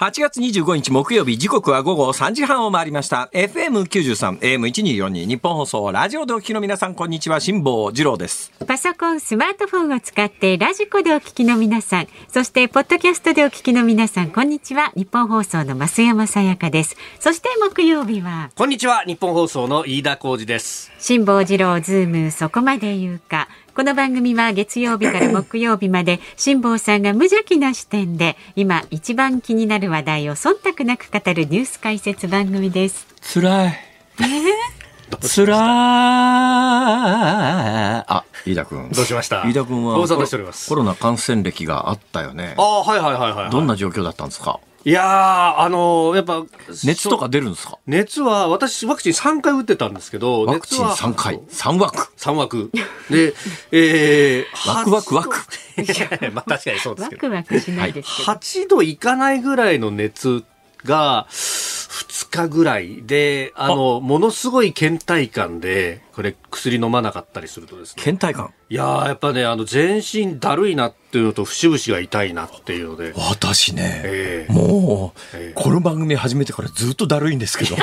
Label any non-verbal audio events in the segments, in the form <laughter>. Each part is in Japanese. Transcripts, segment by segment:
8月25日木曜日時刻は午後3時半を回りました。FM93 AM1242 ニッポン放送ラジオでお聞きの皆さんこんにちは辛坊治郎です。パソコンスマートフォンを使ってラジコでお聞きの皆さんそしてポッドキャストでお聞きの皆さんこんにちは。ニッポン放送の増山さやかです。そして木曜日はこんにちは。ニッポン放送の飯田浩司です。辛坊治郎ズームそこまで言うかこの番組は月曜日から木曜日まで辛坊さんが無邪気な視点で今一番気になる話題を忖度なく語るニュース解説番組です。つらい。つらい。あ、飯田君。どうしました？飯田君はコロナ感染歴があったよねあ。あはいはいはいはいどんな状況だったんですか？いやーあのーやっぱ熱とか出るんですか？熱は私ワクチン3回打ってたんですけどワクチン熱は3回。3枠。3枠でえー、ワクワクワクまあ確かにそうですワけどクワクしないですけど。8度いかないぐらいの熱が2日ぐらいであのものすごい倦怠感でこれ薬飲まなかったりするとですね。倦怠感。いやーやっぱねあの全身だるいなっていうのと節々が痛いなっていうので。私ね、ええ。もう、ええ。この番組始めてからずっとだるいんですけど。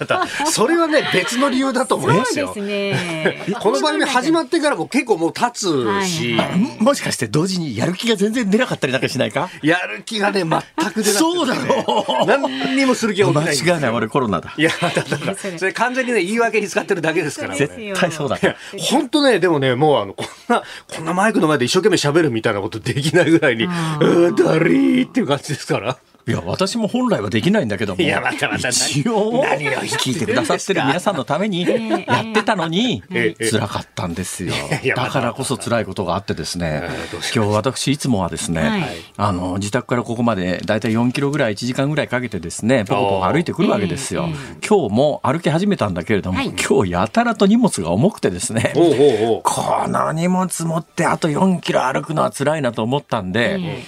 <laughs> それはね別の理由だと思いますよ。そうですね。この番組始まってからも結構もう経つし、はいももしかして同時にやる気が全然出なかったりなんかしないか？やる気がね全く出なくて、ね、そうだろう。何にもする気が起き間ないんですよ。違いない。俺コロナだ。いやだからそれ完全にね言い訳に使ってるだけですからね絶対そうだ本当ねでもねもうあのこんなこんなマイクの前で一生懸命喋るみたいなことできないぐらいにうあーだりーっていう感じですからいや私も本来はできないんだけどもいやまたまた一応何を聞いてくださってる皆さんのためにえ <laughs> やってたのにええ辛かったんですよ。だからこそ辛いことがあってですね今日私いつもはですね、はい。あの自宅からここまでだいたい4キロぐらい1時間ぐらいかけてですねポコポコ歩いてくるわけですよ、ええ今日も歩き始めたんだけれども、はい。今日やたらと荷物が重くてですねこの荷物持ってあと4キロ歩くのは辛いなと思ったんで、え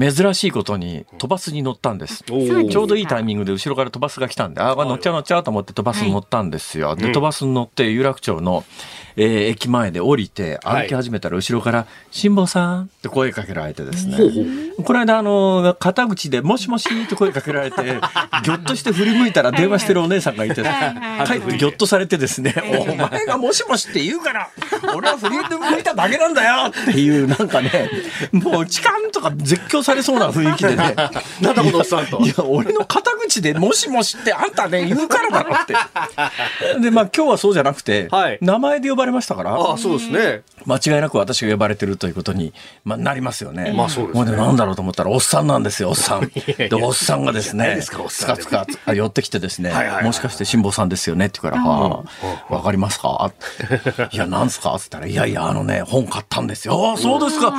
珍しいことに飛ばすに乗ったんです。ちょうどいいタイミングで後ろから飛ばすが来たんで、ああ、乗っちゃう乗っちゃうと思って飛ばすに乗ったんですよ。で、飛ばすに乗って有楽町の、えー駅前で降りて歩き始めたら後ろから、辛坊さんって声かけられてですね。この間、あの、肩口でもしもしって声かけられて、<laughs> ぎょっとして振り向いたら電話してるお姉さんがいて、はいはい帰ってぎょっとされてですね、お前。がもしもしって言うから、俺は振り向いただけなんだよ。っていう、なんかね、もう痴漢とか絶叫されそうな雰囲気でね、<laughs> なんだこのおっさんと。いや、俺の肩口でもしもしってあんたね、言うからだろって。<laughs> で、まあ今日はそうじゃなくて、はい。名前で呼ばれましたから、ああそうですね。間違いなく私が呼ばれてるということに、まあ、なりますよね。まあそうですね。もうでなんだろうと思ったら、おっさんなんですよ、おっさん。<laughs> やで、おっさんがですね、すかおっつさんでかつかあ寄ってきてですねはいはいは、い。もしかして辛坊さんですよねって言うから、はあ、わかりますか？いや、<laughs> なんすか？って言ったら、いやいや、あのね、本買ったんですよ。ああ、そうですか。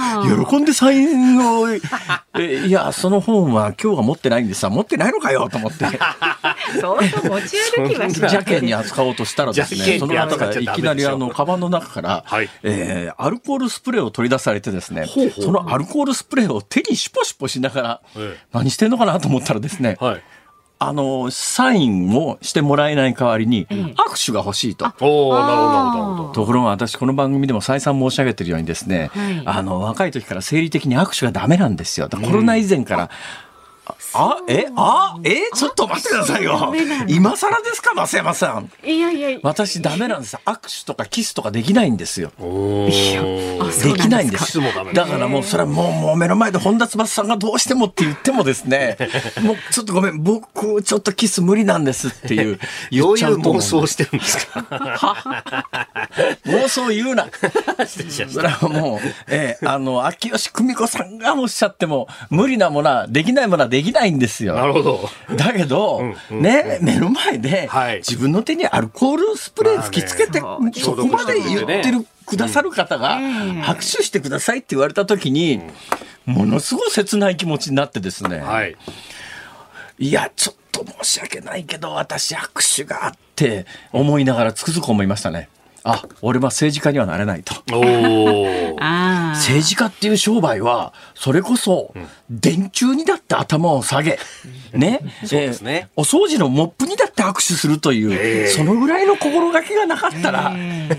喜んでサインを、えいや、その本は今日は持ってないんでさ、持ってないのかよと思って。そうそう持ち歩きはしない邪険に扱おうとしたらですね、その中扱っちゃダメでしょからいきなりあの、カバンの中から、はい。えーアルコールスプレーを取り出されてですね、ほうほうそのアルコールスプレーを手にシュポシュポしながら、ええ。何してんのかなと思ったらですね、はい。あの、サインをしてもらえない代わりに、え握手が欲しいと。おおなるほどなるほどところが私この番組でも再三申し上げてるようにですね、はい。あの若い時から生理的に握手がダメなんですよ。だからコロナ以前から、あ、え、あ、え、ちょっと待ってくださいよ。今更ですか、増山さん。いやいや私ダメなんです。握手とかキスとかできないんですよ。できないんでキす。スもダメだからもうそれはもうもう目の前で本田翼さんがどうしてもって言ってもですね、<laughs> もうちょっとごめん、僕ちょっとキス無理なんですっていう <laughs> 言っどういう妄想をしてるんですか <laughs> 妄想言うな。それはもう、ええあの、秋吉久美子さんがおっしゃっても、無理なものは、できないものはできないんですよ。なるほど。だけど、ね、目の前で、はい。自分の手にアルコールスプレー吹きつけて、まあねそこまで言ってる、くださる方が、ん拍手してくださいって言われた時に、ものすごい切ない気持ちになってですね、はい。いや、ちょっと申し訳ないけど、私握手があって思いながらつくづく思いましたね。あ、俺は政治家にはなれないと。<laughs> 政治家っていう商売は、それこそ、電柱にだって頭を下げ、ね？そうですね。えーお掃除のモップにだって握手するという、ええそのぐらいの心がけがなかったら、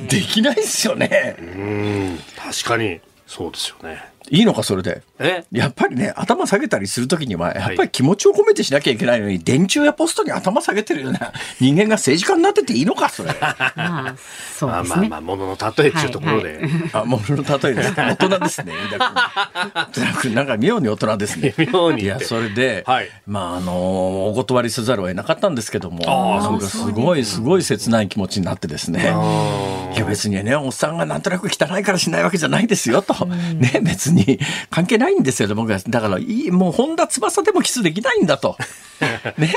できないですよね。うん。確かにそうですよね。いいのか、それで。え？やっぱりね、頭下げたりするときには、やっぱり気持ちを込めてしなきゃいけないのに、電柱やポストに頭下げてるような <laughs> 人間が政治家になってていいのか、それ。まあ、そうまあですね。まあまあ、ものの例えっていうところで。あ、ものの例えです。<laughs> 大人ですね、飯田君。飯田君、なんか妙に大人ですね。妙にいや、それで、はいまあ、あの、お断りせざるを得なかったんですけども、あーなんかすごい、すごい切ない気持ちになってですね。いや別にね、おっさんがなんとなく汚いからしないわけじゃないですよと。ね、別に関係ないんですよ、僕は。だから、いい、もう本田翼でもキスできないんだと。<laughs> ね、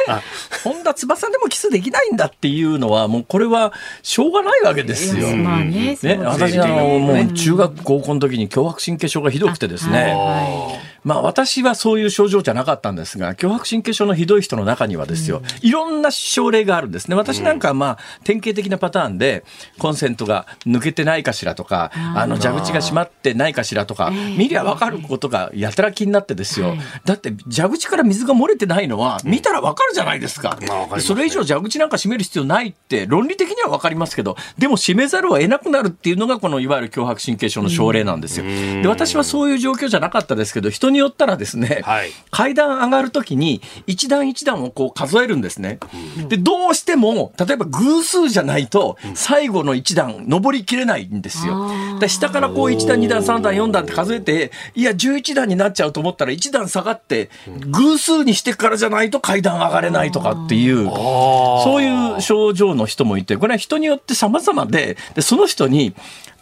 本田翼でもキスできないんだっていうのは、もうこれはしょうがないわけですよ。まあね、ね、私あのもう中学高校の時に強迫神経症がひどくてですね、はまあ私はそういう症状じゃなかったんですが、強迫神経症のひどい人の中にはですよ、いろんな症例があるんですね。私なんかはまあ典型的なパターンで、コンセントが抜けてないかしらとか、あの蛇口が閉まってないかしらとか、見りゃわかることがやたら気になってですよ。だって蛇口から水が漏れてないのは見たらわかるじゃないですか。それ以上蛇口なんか閉める必要ないって論理的にはわかりますけど、でも閉めざるを得なくなるっていうのがこのいわゆる強迫神経症の症例なんですよ。で、私はそういう状況じゃなかったですけど、人によったらですね、はい。階段上がるときに一段一段をこう数えるんですね。で、どうしても、例えば偶数じゃないと、最後の一段登りきれないんですよ。で下からこう一段、二段、三段、四段って数えて、いや、11段になっちゃうと思ったら一段下がって、偶数にしてからじゃないと階段上がれないとかっていう、そういう症状の人もいて、これは人によって様々で、で、その人に、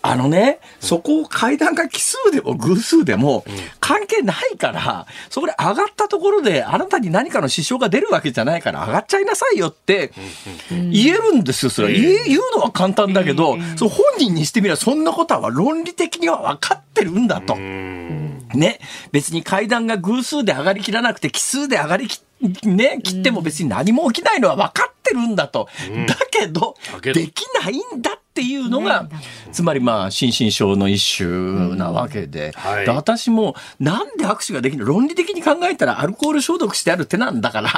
あのね、そこを階段が奇数でも偶数でも関係ないから、そこで上がったところであなたに何かの支障が出るわけじゃないから上がっちゃいなさいよって言えるんですよ。それは言うのは簡単だけど、その本人にしてみればそんなことは論理的には分かってるんだと。ね。別に階段が偶数で上がりきらなくて奇数で上がりきね、切っても別に何も起きないのは分かってるんだと。だけどだけどできないんだっていうのが、つまりまあ、心身症の一種なわけで、はい。で私もなんで握手ができる論理的に考えたらアルコール消毒してある手なんだから、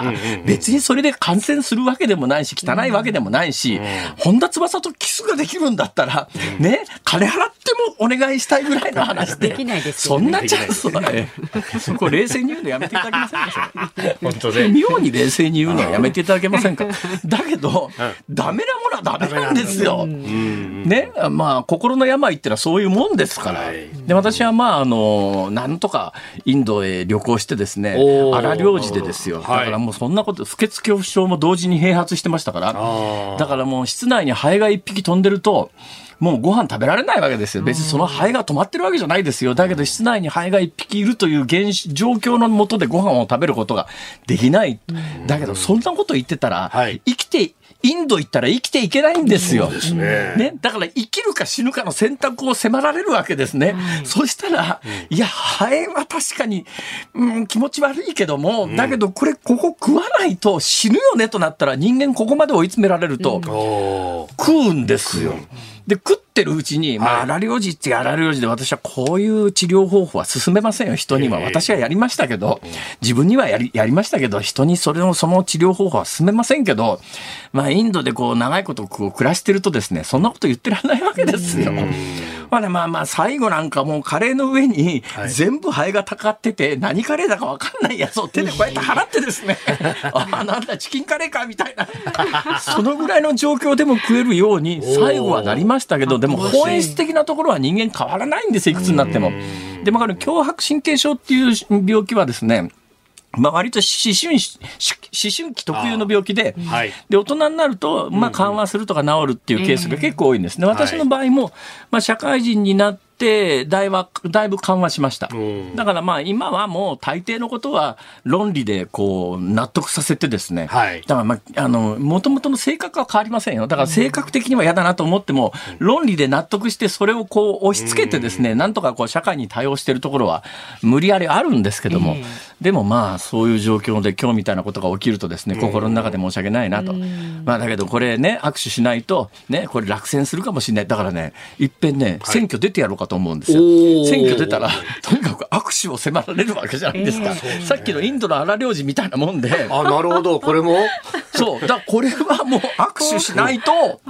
別にそれで感染するわけでもないし、汚いわけでもないし、本田翼とキスができるんだったら、ね、金払ってもお願いしたいぐらいの話で。できないですよそんなチャンスは、ええそこ冷静に言うのやめていただけませんか？本当ね。妙に冷静に言うのはやめていただけませんか？だけど、ダメなものはダメなんですよ。ね、まあ心の病ってのはそういうもんですから。はいで私はまああのなんとかインドへ旅行してですね荒領事でですよ。だはいからもうそんなこと不潔恐怖症も同時に併発してましたから。あだからもう室内にハエが一匹飛んでると。もうご飯食べられないわけですよ。別にそのハエが止まってるわけじゃないですよ。だけど室内にハエが一匹いるという現象状況のもとでご飯を食べることができない。だけどそんなこと言ってたら、はい生きて、インド行ったら生きていけないんですよ。ですね。ね、だから生きるか死ぬかの選択を迫られるわけですね。そしたら、いや、ハエは確かに、うん、気持ち悪いけども、だけどこれ、ここ食わないと死ぬよねとなったら人間ここまで追い詰められると、食うんですよ。で、食ってるうちに、まあ、はい。荒療治って荒療治で私はこういう治療方法は進めませんよ、人には。ええ。私はやりましたけど、自分にはやり、やりましたけど、人にそれの、その治療方法は進めませんけど、まあ、インドでこう、長いことこう暮らしてるとですね、そんなこと言ってられないわけですよ。まあね、まあまあ、最後なんかもうカレーの上にはい。全部ハエがたかってて、何カレーだかわかんないやつを手でこうやって払ってですね、ああ、なんだ、チキンカレーか、みたいな。そのぐらいの状況でも食えるように、最後はなりましたけど、でも本質的なところは人間変わらないんですよ、いくつになっても。でも、この強迫神経症っていう病気はですね、まあ、割と思春期、思春期特有の病気で、はい。で、大人になると、まあ、緩和するとか治るっていうケースが結構多いんですね。私の場合も、まあ、社会人になって、だいぶ、だいぶ緩和しました。んだからまあ、今はもう大抵のことは論理でこう、納得させてですね。はいだからまあ、あの、もともとの性格は変わりませんよ。だから性格的には嫌だなと思っても、論理で納得して、それをこう、押し付けてですね、なんとかこう、社会に対応しているところは、無理やりあるんですけども、でもまあ、そういう状況で今日みたいなことが起きるとですね、心の中で申し訳ないなと。まあ、だけどこれね、握手しないと、ね、これ落選するかもしれない。だからね、いっぺんね、選挙出てやろうかと思うんですよ。選挙出たら、とにかく握手を迫られるわけじゃないですか。さっきのインドの荒領事みたいなもんで、あ、なるほど。これも？<laughs> そう。だこれはもう握手しないと、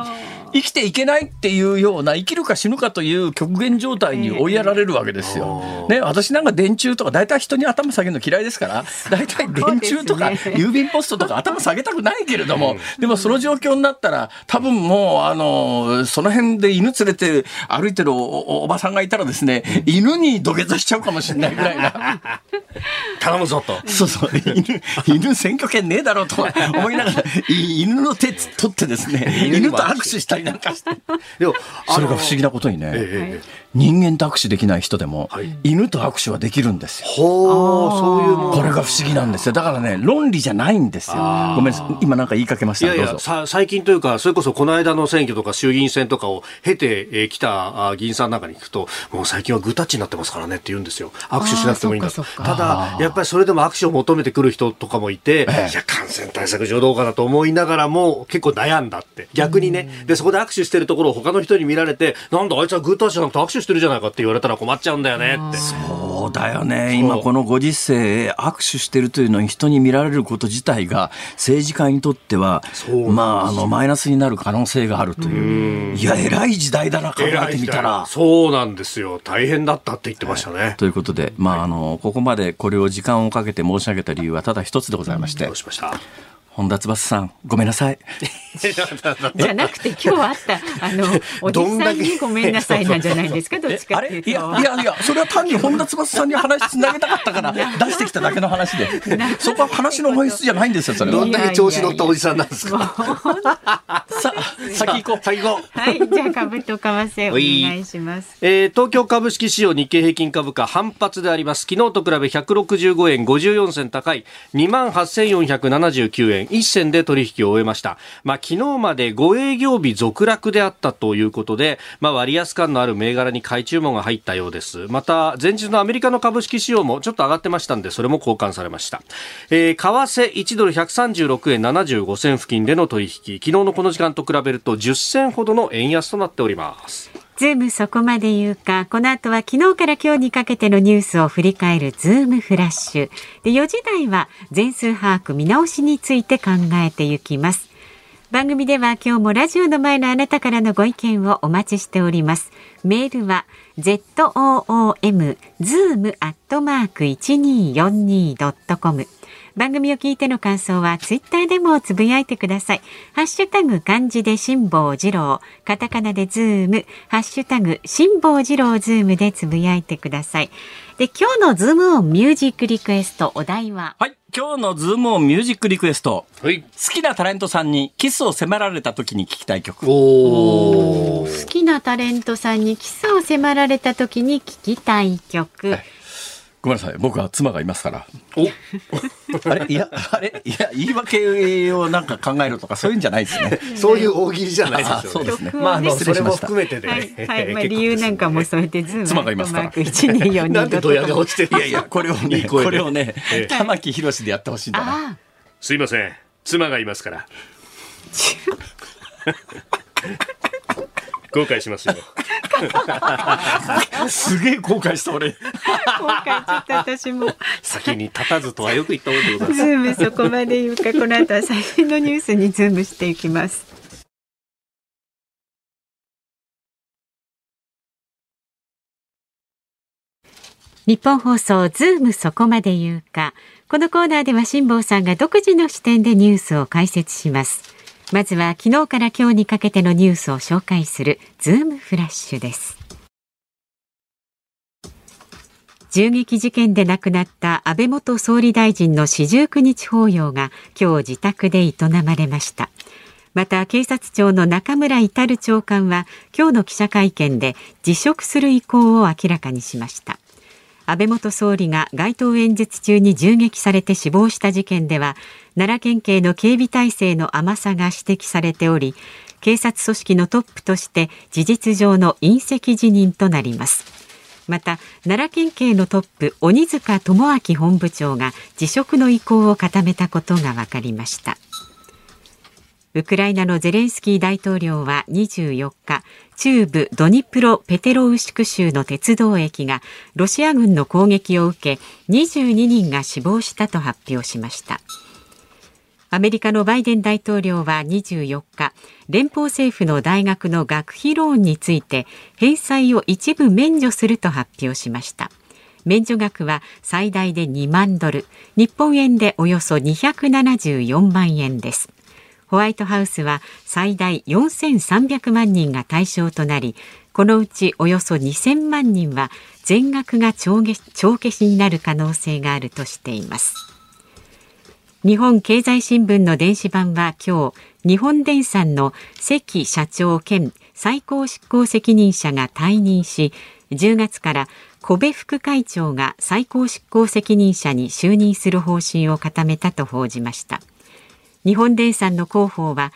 生きていけないっていうような生きるか死ぬかという極限状態に追いやられるわけですよ。ね、私なんか電柱とか大体人に頭下げるの嫌いですから大体電柱とか郵便ポストとか頭下げたくないけれども、<laughs> でもその状況になったら多分もうあのその辺で犬連れて歩いてるおばさんがいたらですね犬に土下座しちゃうかもしれないぐらいな。<laughs> 頼むぞと。そうそう。犬、犬選挙権ねえだろうと思いながら、犬の手取ってですね、犬と握手したりなんかして。でも、それが不思議なことにね、ええ、人間と握手できない人でも、はい、犬と握手はできるんですよ。ほう、そういうもこれが不思議なんですよ。だからね、論理じゃないんですよ。ごめん今なんか言いかけました。いやいや最近というか、それこそこの間の選挙とか衆議院選とかを経てき、えー、た議員さんなんかに聞くと、もう最近はグータッチになってますからねって言うんですよ。握手しなくてもいいんだ。ただ、やっぱりそれでも握手を求めてくる人とかもいて、ええ、いや、感染対策上どうかなと思いながらも、結構悩んだって。逆にね、で、そこで握手してるところを他の人に見られて、なんだあいつはグータッチじゃなくて握手してるじゃないかって言われたら困っちゃうんだよねって。そうだよね。今このご時世、握手してるというのに人に見られること自体が、政治家にとっては、まあ、あの、マイナスになる可能性があるという。いや、偉い時代だな、考えてみたら。そうなんですよ。大変だったって言ってましたね。ということで、まあ、あの、ここまでこれを時間をかけて申し上げた理由はただ一つでございまして。どうしました？本田翼さん、ごめんなさい。<laughs> じゃなくて、今日あった、あの、<laughs> おじさんにごめんなさいなんじゃないですか、どっちかっていうと。いや、いや、いや、それは単に本田翼さんに話つなげたかったから、出してきただけの話で。そこは話の本質じゃないんですよ、それは。どんだけ調子乗ったおじさんなんですか？さ先行こう、先行こう。はい、じゃあ、株と為替お願いします。えー、東京株式市場日経平均株価反発であります。昨日と比べ165円54銭高い、28,479円。一銭で取引を終えました。まあ、昨日まで5営業日続落であったということで、まあ、割安感のある銘柄に買い注文が入ったようです。また、前日のアメリカの株式市場もちょっと上がってましたんで、それも好感されました。えー、為替1ドル136円75銭付近での取引、昨日のこの時間と比べると10銭ほどの円安となっております。ズームそこまで言うか、この後は昨日から今日にかけてのニュースを振り返るズームフラッシュ。で、4時台は全数把握見直しについて考えていきます。番組では今日もラジオの前のあなたからのご意見をお待ちしております。メールは zoom zoom アットマーク 1242.com 番組を聞いての感想はツイッターでもつぶやいてください。ハッシュタグ漢字で辛坊治郎、カタカナでズーム、ハッシュタグ辛坊治郎ズームでつぶやいてください。で、今日のズームオンミュージックリクエストお題は？はい。今日のズームオンミュージックリクエスト。はい。好きなタレントさんにキスを迫られた時に聞きたい曲。おお。好きなタレントさんにキスを迫られた時に聞きたい曲。はいごめんなさい。僕は妻がいますから。お。<laughs> あれ？いやあれ？いや言い訳をなんか考えるとかそういうんじゃないですね。<laughs> そういう大喜利じゃないですよ、ね、そうですね。まああのそれも含めてで、はい、はい、<laughs> まあ理由なんかもそうやってズーム妻がいますから。なんでドヤ顔していやいやこれをねこれをね玉木宏でやってほしいんだなすいません。妻がいますから後悔しますよ。<laughs> すげえ後悔した俺。後悔しちゃった私も。先に立たずとはよく言ったことでございます。ズームそこまで言うかこの後は最新のニュースにズームしていきます。ニッポン放送ズームそこまで言うか。このコーナーでは辛坊さんが独自の視点でニュースを解説します。まずは昨日から今日にかけてのニュースを紹介するズームフラッシュです。銃撃事件で亡くなった安倍元総理大臣の四十九日法要が今日自宅で営まれました。また警察庁の中村格長官は今日の記者会見で辞職する意向を明らかにしました。安倍元総理が街頭演説中に銃撃されて死亡した事件では奈良県警の警備体制の甘さが指摘されており警察組織のトップとして事実上の隕石辞任となります。また奈良県警のトップ鬼塚智明本部長が辞職の意向を固めたことが分かりました。ウクライナのゼレンスキー大統領は24日中部ドニプロペテロウシク州の鉄道駅がロシア軍の攻撃を受け22人が死亡したと発表しましたアメリカのバイデン大統領は24日、連邦政府の大学の学費ローンについて返済を一部免除すると発表しました。免除額は最大で2万ドル、日本円でおよそ274万円です。ホワイトハウスは最大4300万人が対象となり、このうちおよそ2000万人は全額が帳消しになる可能性があるとしています。日本経済新聞の電子版は今日、日本電産の関社長兼最高執行責任者が退任し、10月から小部副会長が最高執行責任者に就任する方針を固めたと報じました。日本電産の広報は、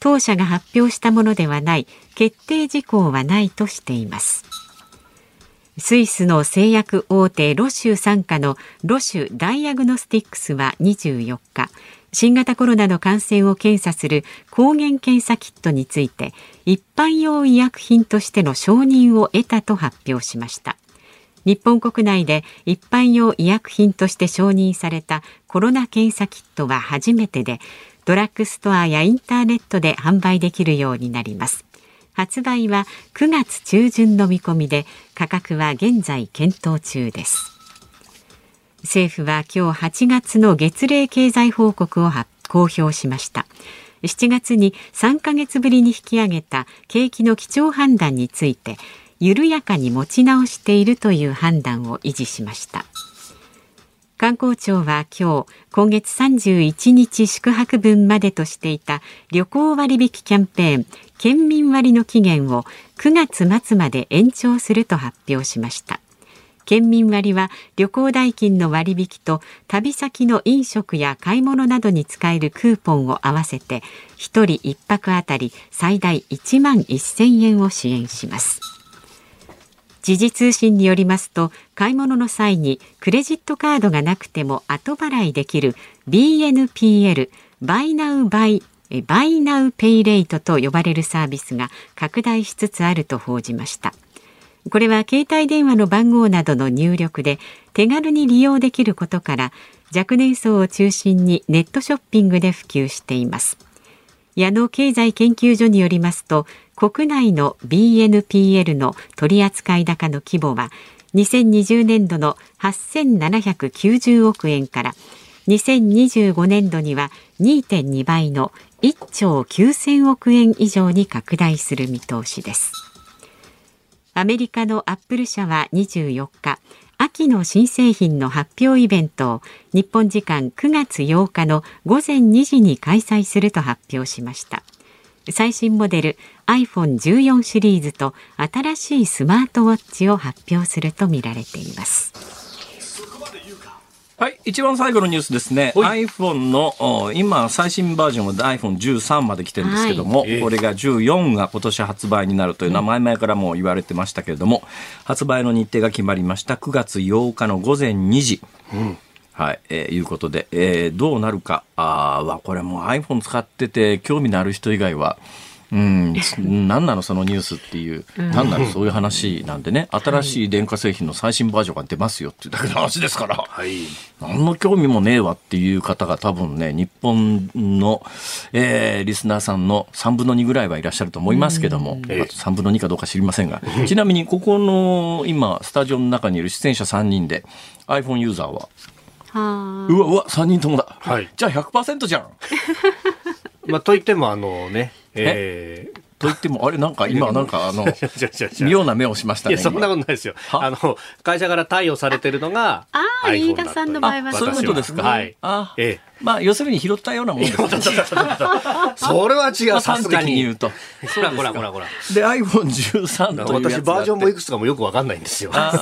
当社が発表したものではない決定事項はないとしています。スイスの製薬大手ロシュ傘下のロシュダイアグノスティックスは24日、新型コロナの感染を検査する抗原検査キットについて一般用医薬品としての承認を得たと発表しました日本国内で一般用医薬品として承認されたコロナ検査キットは初めてでドラッグストアやインターネットで販売できるようになります。発売は9月中旬の見込みで価格は現在検討中です。政府は今日8月の月例経済報告を公表しました。7月に3ヶ月ぶりに引き上げた景気の基調判断について緩やかに持ち直しているという判断を維持しました。観光庁は今日今月31日宿泊分までとしていた旅行割引キャンペーン県民割の期限を9月末まで延長すると発表しました。県民割は旅行代金の割引と旅先の飲食や買い物などに使えるクーポンを合わせて1人1泊あたり最大1万1000円を支援します。時事通信によりますと買い物の際にクレジットカードがなくても後払いできる BNPL バイナウバイバイナウペイレイトと呼ばれるサービスが拡大しつつあると報じました。これは携帯電話の番号などの入力で手軽に利用できることから若年層を中心にネットショッピングで普及しています。矢野経済研究所によりますと国内の BNPL の取扱高の規模は2020年度の8790億円から2025年度には2.2倍の1兆9000億円以上に拡大する見通しです。アメリカのアップル社は24日秋の新製品の発表イベントを日本時間9月8日の午前2時に開催すると発表しました。最新モデル iPhone14 シリーズと新しいスマートウォッチを発表するとみられています。はい、一番最後のニュースですね。iPhone の今最新バージョンは iPhone13 まで来てるんですけども、はい、これが14が今年発売になるというのは前々からも言われてましたけれども、発売の日程が決まりました。9月8日の午前2時。うん。はい、えー、いうことで、えー、どうなるか、あは、これもう iPhone 使ってて興味のある人以外は、うん、何なのそのニュースっていう、何なのそういう話なんでね、新しい電化製品の最新バージョンが出ますよっていうだけの話ですから、はい、何の興味もねえわっていう方が多分ね、日本の、えー、リスナーさんの3分の2ぐらいはいらっしゃると思いますけども、あと3分の2かどうか知りませんが、<laughs> ちなみにここの今、スタジオの中にいる出演者3人で iPhone ユーザーは。うわうわ3人ともだ、はい、じゃあ100%じゃん <laughs> まあといってもあのねえ？ー、と言っても、あれなんか今なんかあの、<laughs> 妙な目をしましたね。いや、そんなことないですよ。あの、会社から貸与されてるのが、ああ、飯田さんの場合はそういうことですか？はい。あええ。まあ、要するに拾ったようなもんです。<laughs> それは違う、さすがに言うと。ほらほらほらほら。で、iPhone13 と私バージョンもいくつかもよくわかんないんですよ。あ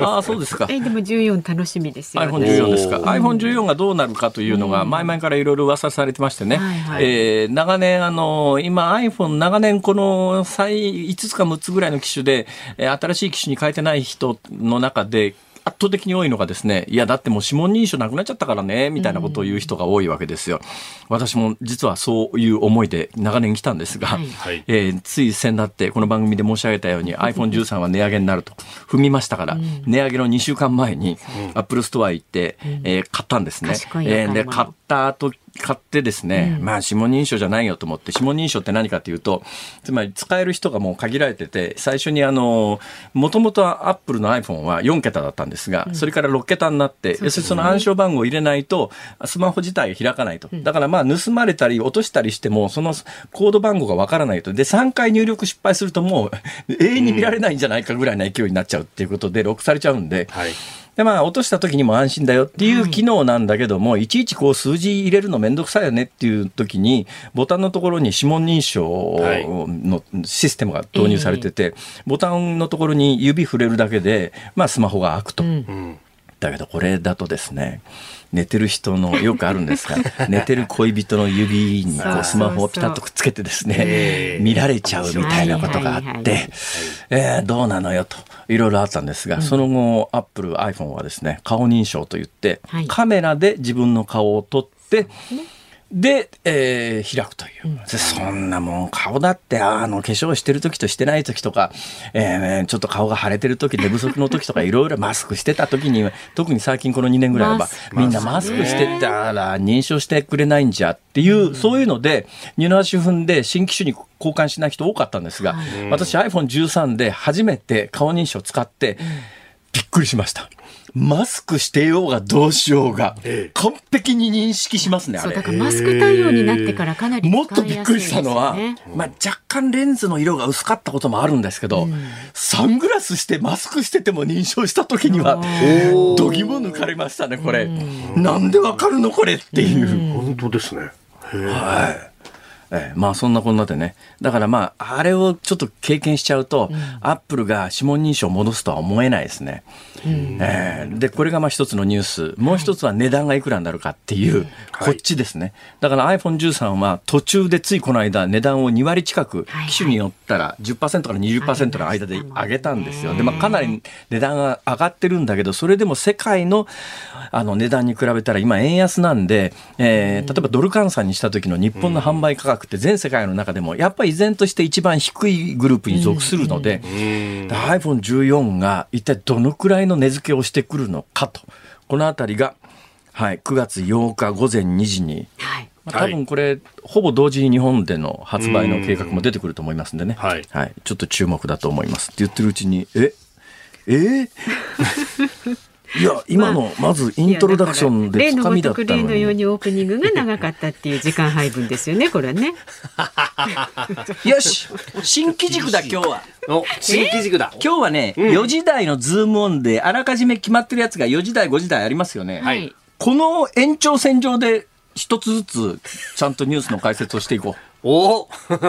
あ、そうですか。え、でも14楽しみですよ。iPhone14 ですか。iPhone14 がどうなるかというのが、前々からいろいろ噂されてましてね。え長年、あの、今 iPhone 長年この最5つか6つぐらいの機種で、新しい機種に変えてない人の中で、圧倒的に多いのがですね、いや、だってもう指紋認証なくなっちゃったからね、みたいなことを言う人が多いわけですよ。私も実はそういう思いで長年来たんですが、はい、えー、つい先だってこの番組で申し上げたように iPhone13 は値上げになると踏みましたから、うん、値上げの2週間前にアップルストア行って、うん、えー、買ったんですね。えー、で、買った後買ってですね、まあ指紋認証じゃないよと思って、指紋認証って何かっていうと、つまり使える人がもう限られてて、最初にあの、もともとアップルの iPhone は4桁だったんですが、それから6桁になって、要するにその暗証番号を入れないと、スマホ自体開かないと。だからまあ盗まれたり落としたりしても、そのコード番号がわからないと。で、3回入力失敗するともう <laughs> 永遠に見られないんじゃないかぐらいな勢いになっちゃうっていうことで、ロックされちゃうんで、はい。で、まあ、落とした時にも安心だよっていう機能なんだけども、いちいちこう数字入れるのめんどくさいよねっていう時に、ボタンのところに指紋認証のシステムが導入されてて、ボタンのところに指触れるだけで、まあ、スマホが開くと。うん。だけど、これだとですね、寝てる人のよくあるんですが、<laughs> 寝てる恋人の指にこうスマホをピタッとくっつけてですね、見られちゃうみたいなことがあはいはいはいって、えーどうなのよと、いろいろあったんですが、その後、アップル iPhone はですね、顔認証といってはい、カメラで自分の顔を撮って、で、えー開くという。でそんなもん、顔だって、あの、化粧してる時としてない時とか、えーちょっと顔が腫れてる時、寝不足の時とか、いろいろ <laughs> マスクしてた時に、特に最近この2年ぐらいはみんなマスクしてたら認証してくれないんじゃっていう、そういうので、二の足踏んで新機種に交換しない人多かったんですが、私 iPhone13 で初めて顔認証使って、びっくりしました。マスクしてようがどうしようがええ、完璧に認識しますね、あそうれ。だからマスク対応になってからかなり使いもっとびっくりしたのは、まあ、若干レンズの色が薄かったこともあるんですけど、サングラスしてマスクしてても認証した時には、どぎも抜かれましたね、これ。なんでわかるのこれっていう。本当ですね。はい。ええまあそんなこんなでね。だからまあ、あれをちょっと経験しちゃうと、アップルが指紋認証を戻すとは思えないですね。ええで、これがまあ一つのニュース。もう一つは値段がいくらになるかっていう、こっちですね。だから iPhone13 は途中でついこの間値段を2割近く機種によったら10%から20%の間で上げたんですよ。で、まあかなり値段が上がってるんだけど、それでも世界のあの値段に比べたら今円安なんで、えー例えばドル換算にした時の日本の販売価格って全世界の中でもやっぱり依然として一番低いグループに属するので、で iPhone14 が一体どのくらいの値付けをしてくるのかと。このあたりが、はい、9月8日午前2時に、はい。まあ多分これ、ほぼ同時に日本での発売の計画も出てくると思いますんでね。はいちょっと注目だと思います。って言ってるうちに、え？え？いや、今の、まずイントロダクションで例のごつかみだとく例ったのに。のようにオープニングが長かったっていう時間配分ですよね、これね。<laughs> よし新機軸だ、今日は。お、新機軸だ。今日はね、4時台のズームオンで、あらかじめ決まってるやつが4時台、5時台ありますよね。はい。この延長線上で、一つずつ、ちゃんとニュースの解説をしていこおう。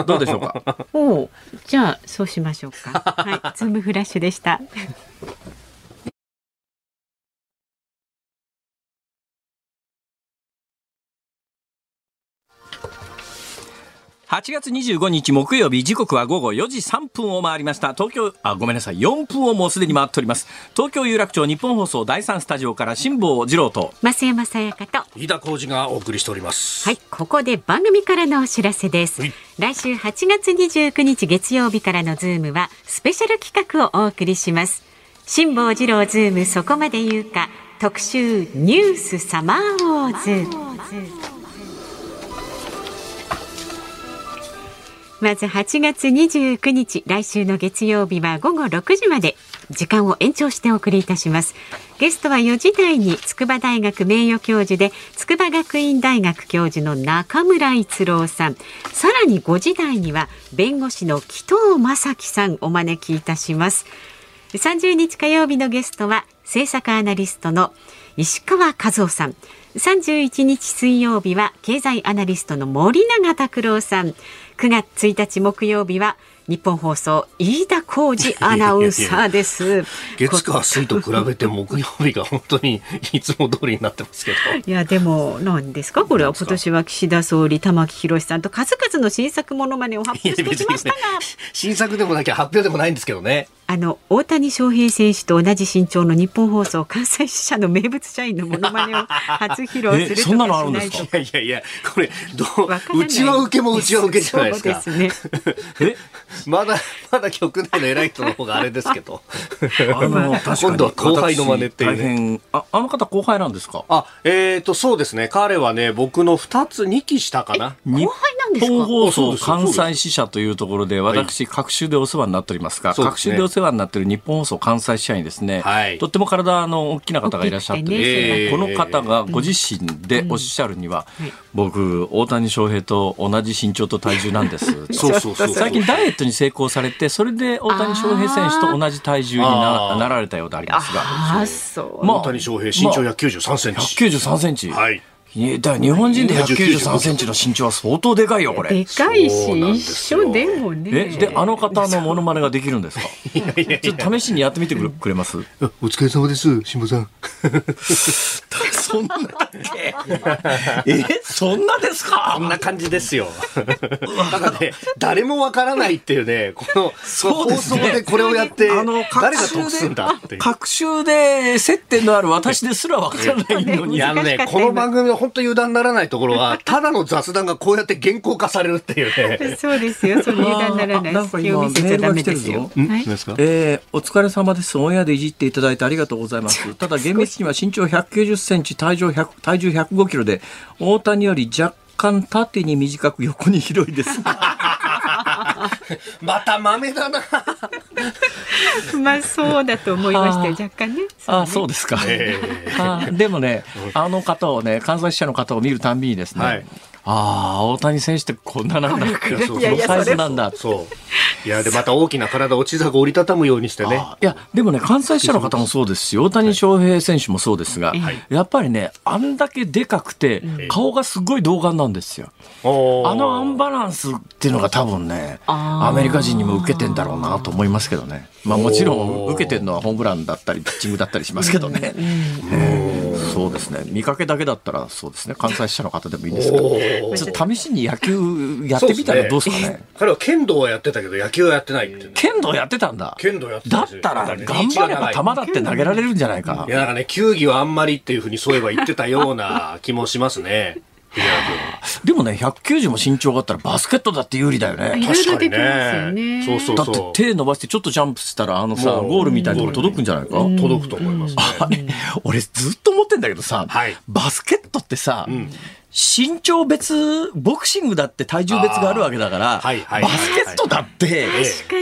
どうでしょうか？<laughs> おうじゃあ、そうしましょうか。はい。ズームフラッシュでした。8月25日木曜日時刻は午後4時3分を回りました東京あごめんなさい4分をもうすでに回っております東京有楽町日本放送第3スタジオから辛坊治郎と増山さやかと。飯田浩司がお送りしております。はい、ここで番組からのお知らせです。はい来週8月29日月曜日からのズームはスペシャル企画をお送りします。辛坊治郎ズームそこまで言うか特集ニュースサマーウォーズ。まず8月29日来週の月曜日は午後6時まで時間を延長してお送りいたします。ゲストは4時台に筑波大学名誉教授で筑波学院大学教授の中村逸郎さん。さらに5時台には弁護士の紀藤正樹さんお招きいたします。30日火曜日のゲストは政策アナリストの石川和夫さん。31日水曜日は経済アナリストの森永卓郎さん。9月1日木曜日は日本放送飯田浩二アナウンサーです <laughs> 月火水と比べて木曜日が本当にいつも通りになってますけど。いやでも何ですか？これは今年は岸田総理玉木宏さんと数々の新作ものまねを発表してきましたが新作でもなきゃ発表でもないんですけどね。あの大谷翔平選手と同じ身長の日本放送関西支社の名物社員のモノマネを初披露するとかそんなのあるんですか？しないいやいやいや、これ、どううちは受けもうちは受けじゃないですか？そうですね。<laughs> え？まだ、まだ局内の偉い人の方があれですけど。今度は後輩の真似っていうね私大変ああの方後輩なんですか？あ、えーと、そうですね。彼はね、僕の2つ、2期下かな。日後輩なんですか？本放送関西支社というところで、私、各週でお世話になっておりますが、ね週でお世話になっている日本放送関西支社にですね、はいとっても体の大きな方がいらっしゃって大きくてねええこの方がご自身でおっしゃるには、僕、大谷翔平と同じ身長と体重なんです。<laughs> そうそうそう。最近ダイエットに成功されて、それで大谷翔平選手と同じ体重にあなーなられたようでありますが、ああそう。まあ大谷翔平、身長193センチ。193センチ。はい。いやだ日本人で193センチの身長は相当でかいよ、これ。でかいし一緒でもね。え、で、あの方のモノマネができるんですか？ちょっと試しにやってみてくれくれます？お疲れ様です、辛坊さん。そんなだっけ？<laughs> え、そんなですか？こんな感じですよ。ただね、誰もわからないっていうね、この、そうですね放送でこれをやって、あの、誰が得すんだっていう。各週で接点のある私ですらわからないのに。いや、あのねこの番組の本当油断ならないところは、<laughs> ただの雑談がこうやって原稿化されるっていうね。そうですよ。それ油断ならない。あなんか今隙を見せちゃダメですよ。メはい。ですか？えー、お疲れ様です。オンエアでいじっていただいてありがとうございます。ただ厳密には身長190センチ、体重100、体重105キロで、大谷より若干縦に短く横に広いです。<laughs> また豆だな。まあそうだと思いましたよ。若干ね。あそうですか。あでもね、あの方をね、関西支社の方を見るたんびにですね、はいああ、大谷選手ってこんななんだ。こいやそういやいやのサイズなんだ。そう。いや、で、また大きな体を小さく折りたたむようにしてね。あいや、でもね、関西支社の方もそうですし、大谷翔平選手もそうですが、はいやっぱりね、あんだけでかくて、顔がすごい童顔なんですよ。あのアンバランスっていうのが多分ね、アメリカ人にも受けてんだろうなと思いますけどね。まあもちろん受けてるのはホームランだったり、ピッチングだったりしますけどね。えーそうですね。見かけだけだったらそうですね。関西支社の方でもいいですけど、ちょっと試しに野球やってみたらどうですかね？彼は剣道はやってたけど野球はやってないってね。剣道やってたんだ。剣道やってただったら頑張れば球だって投げられるんじゃないかい。や、なんかね、球技はあんまりっていうふうにそういえば言ってたような気もしますね。藤原でもね、190も身長があったらバスケットだって有利だよね。いろいろできますよね。そうそうだって。手伸ばしてちょっとジャンプしたら、あのさ、ゴールみたいなとこ届くんじゃないか、届くと思いますね。あれ、俺ずっと思ってんだけどさ、はいバスケットってさ、身長別、ボクシングだって体重別があるわけだから、はいはいバスケットだって、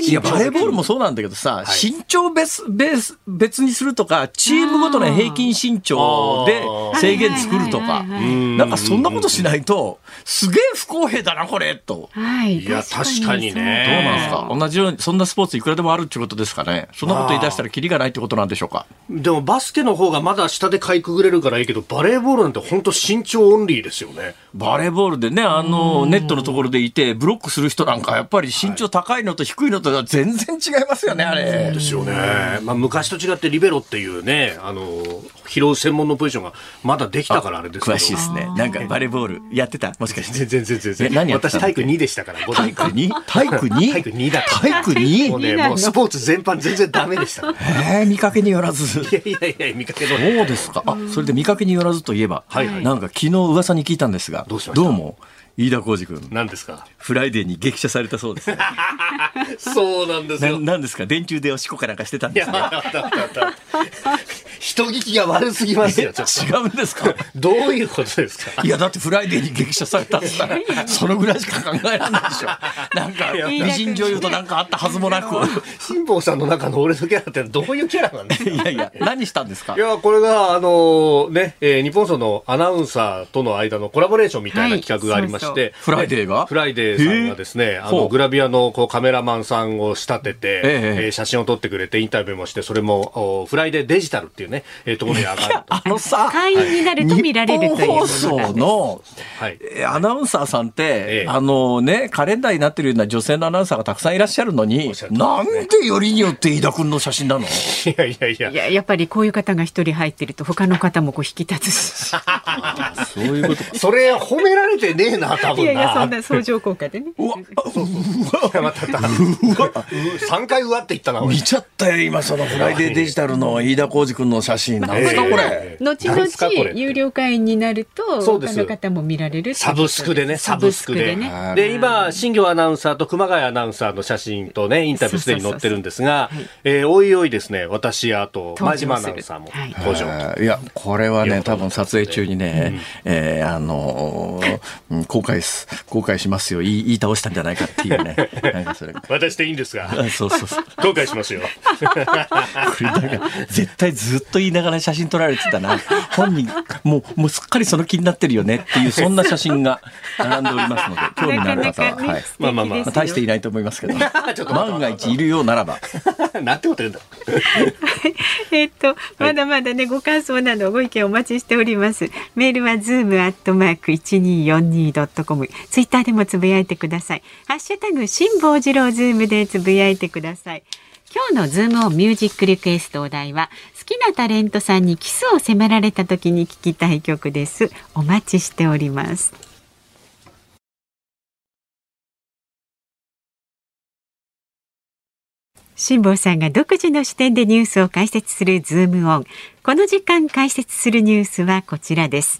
いや、バレーボールもそうなんだけどさ、はい。身長別、別、別にするとか、チームごとの平均身長で制限作るとか。なんかそんなことしないと、すげえ不公平だな、これ、と。はい。いや確かにね。どうなんですか？同じように、そんなスポーツいくらでもあるってことですかね。そんなこと言い出したらキリがないってことなんでしょうか？でもバスケの方がまだ下でかいくぐれるからいいけど、バレーボールなんて本当身長オンリーですよね。バレーボールでね、あの、ネットのところでいて、ブロックする人なんか、やっぱり身長高いのと低いのとは全然違いますよね、あれ。ですよね。まあ昔と違ってリベロっていうね、あの、拾う専門のポジションがまだできたからあれですけど。詳しいですね。なんかバレーボールやってた？もしかして。全然全然全。何私体育2でしたから、5体育年間。2? 体育 2? 体育2だ。体育 2? もうね、もうスポーツ全般全然ダメでした。いえー、見かけによらず。やいやいや、見かけの。そうですか。あ、それで見かけによらずといえば、はいはいなんか昨日噂に聞いたんですが、どうしましたうも、飯田浩司君、何ですか？フライデーに激写されたそうですね。<laughs> そうなんですなよ。なんですか？電柱でおしっこかなんかしてたんですかあったあったあった。人聞きが悪すぎますよ、ちょっと。違うんですか？<laughs> どういうことですか？いや、だってフライデーに激写されたって。言ったら、そのぐらいしか考えられないでしょ。なんか、美人女優となんかあったはずもなく。辛坊さんの中の俺のキャラってどういうキャラなんですかいやいや、何したんですかいや、これが、あのね、えーニッポン放送のアナウンサーとの間のコラボレーションみたいな企画がありまして、はいフライデーがフライデーさんがですね、あの、グラビアのこうカメラマンさんを仕立てて、えええー写真を撮ってくれてインタビューもして、それも、おフライデーデジタルっていね、えー、ところに上がると。あのさ、会員になると見られるという放送の、はい。えアナウンサーさんって、ええあのね、カレンダーになってるような女性のアナウンサーがたくさんいらっしゃるのにおっしゃる、通りなんでよりによって飯田君の写真なの？いやいやいやい。ややっぱりこういう方が一人入ってると他の方もこう引き立つしそういうことか。それ褒められてねえな、多分な。いやいやそんな相乗効果でねうわ、また、3回うわって言ったな、俺見ちゃったよ、今、そのフライデーデジタルの飯田浩二君の写真。なんですか、これ。後々有料会員になると他の方も見られるサブスクでね、サブスクで。で、今、新業アナウンサーと熊谷アナウンサーの写真とね、インタビューすでに載ってるんですが、えーおいおいですね、私、あと、前島アナウンサーもはい。登場。と。い。や、これはね、多分撮影中にね、えーあの後悔す、後悔しますよ。言い言い倒したんじゃないかっていうね。<laughs> 私でいいんですが、あそうそうそう。後悔しますよ。<laughs> 絶対ずっと言いながら写真撮られてたな。本人、もう、もうすっかりその気になってるよねっていう、そんな写真が並んでおりますので、<laughs> 興味のある方は。はい。まあまあまあ大していないと思いますけど、<laughs> ちょっと待って万が一いるようならば。<laughs> なんてこと言うんだ。えっと、まだまだね、ご感想などご意見お待ちしております。メールはズームアットマーク一二四二ドットコム。ツイッターでもつぶやいてください。ハッシュタグ辛坊治郎ズームでつぶやいてください。今日のズームオンミュージックリクエストお題は好きなタレントさんにキスを迫られた時に聴きたい曲です。お待ちしております。辛坊さんが独自の視点でニュースを解説するズームオン。この時間解説するニュースはこちらです。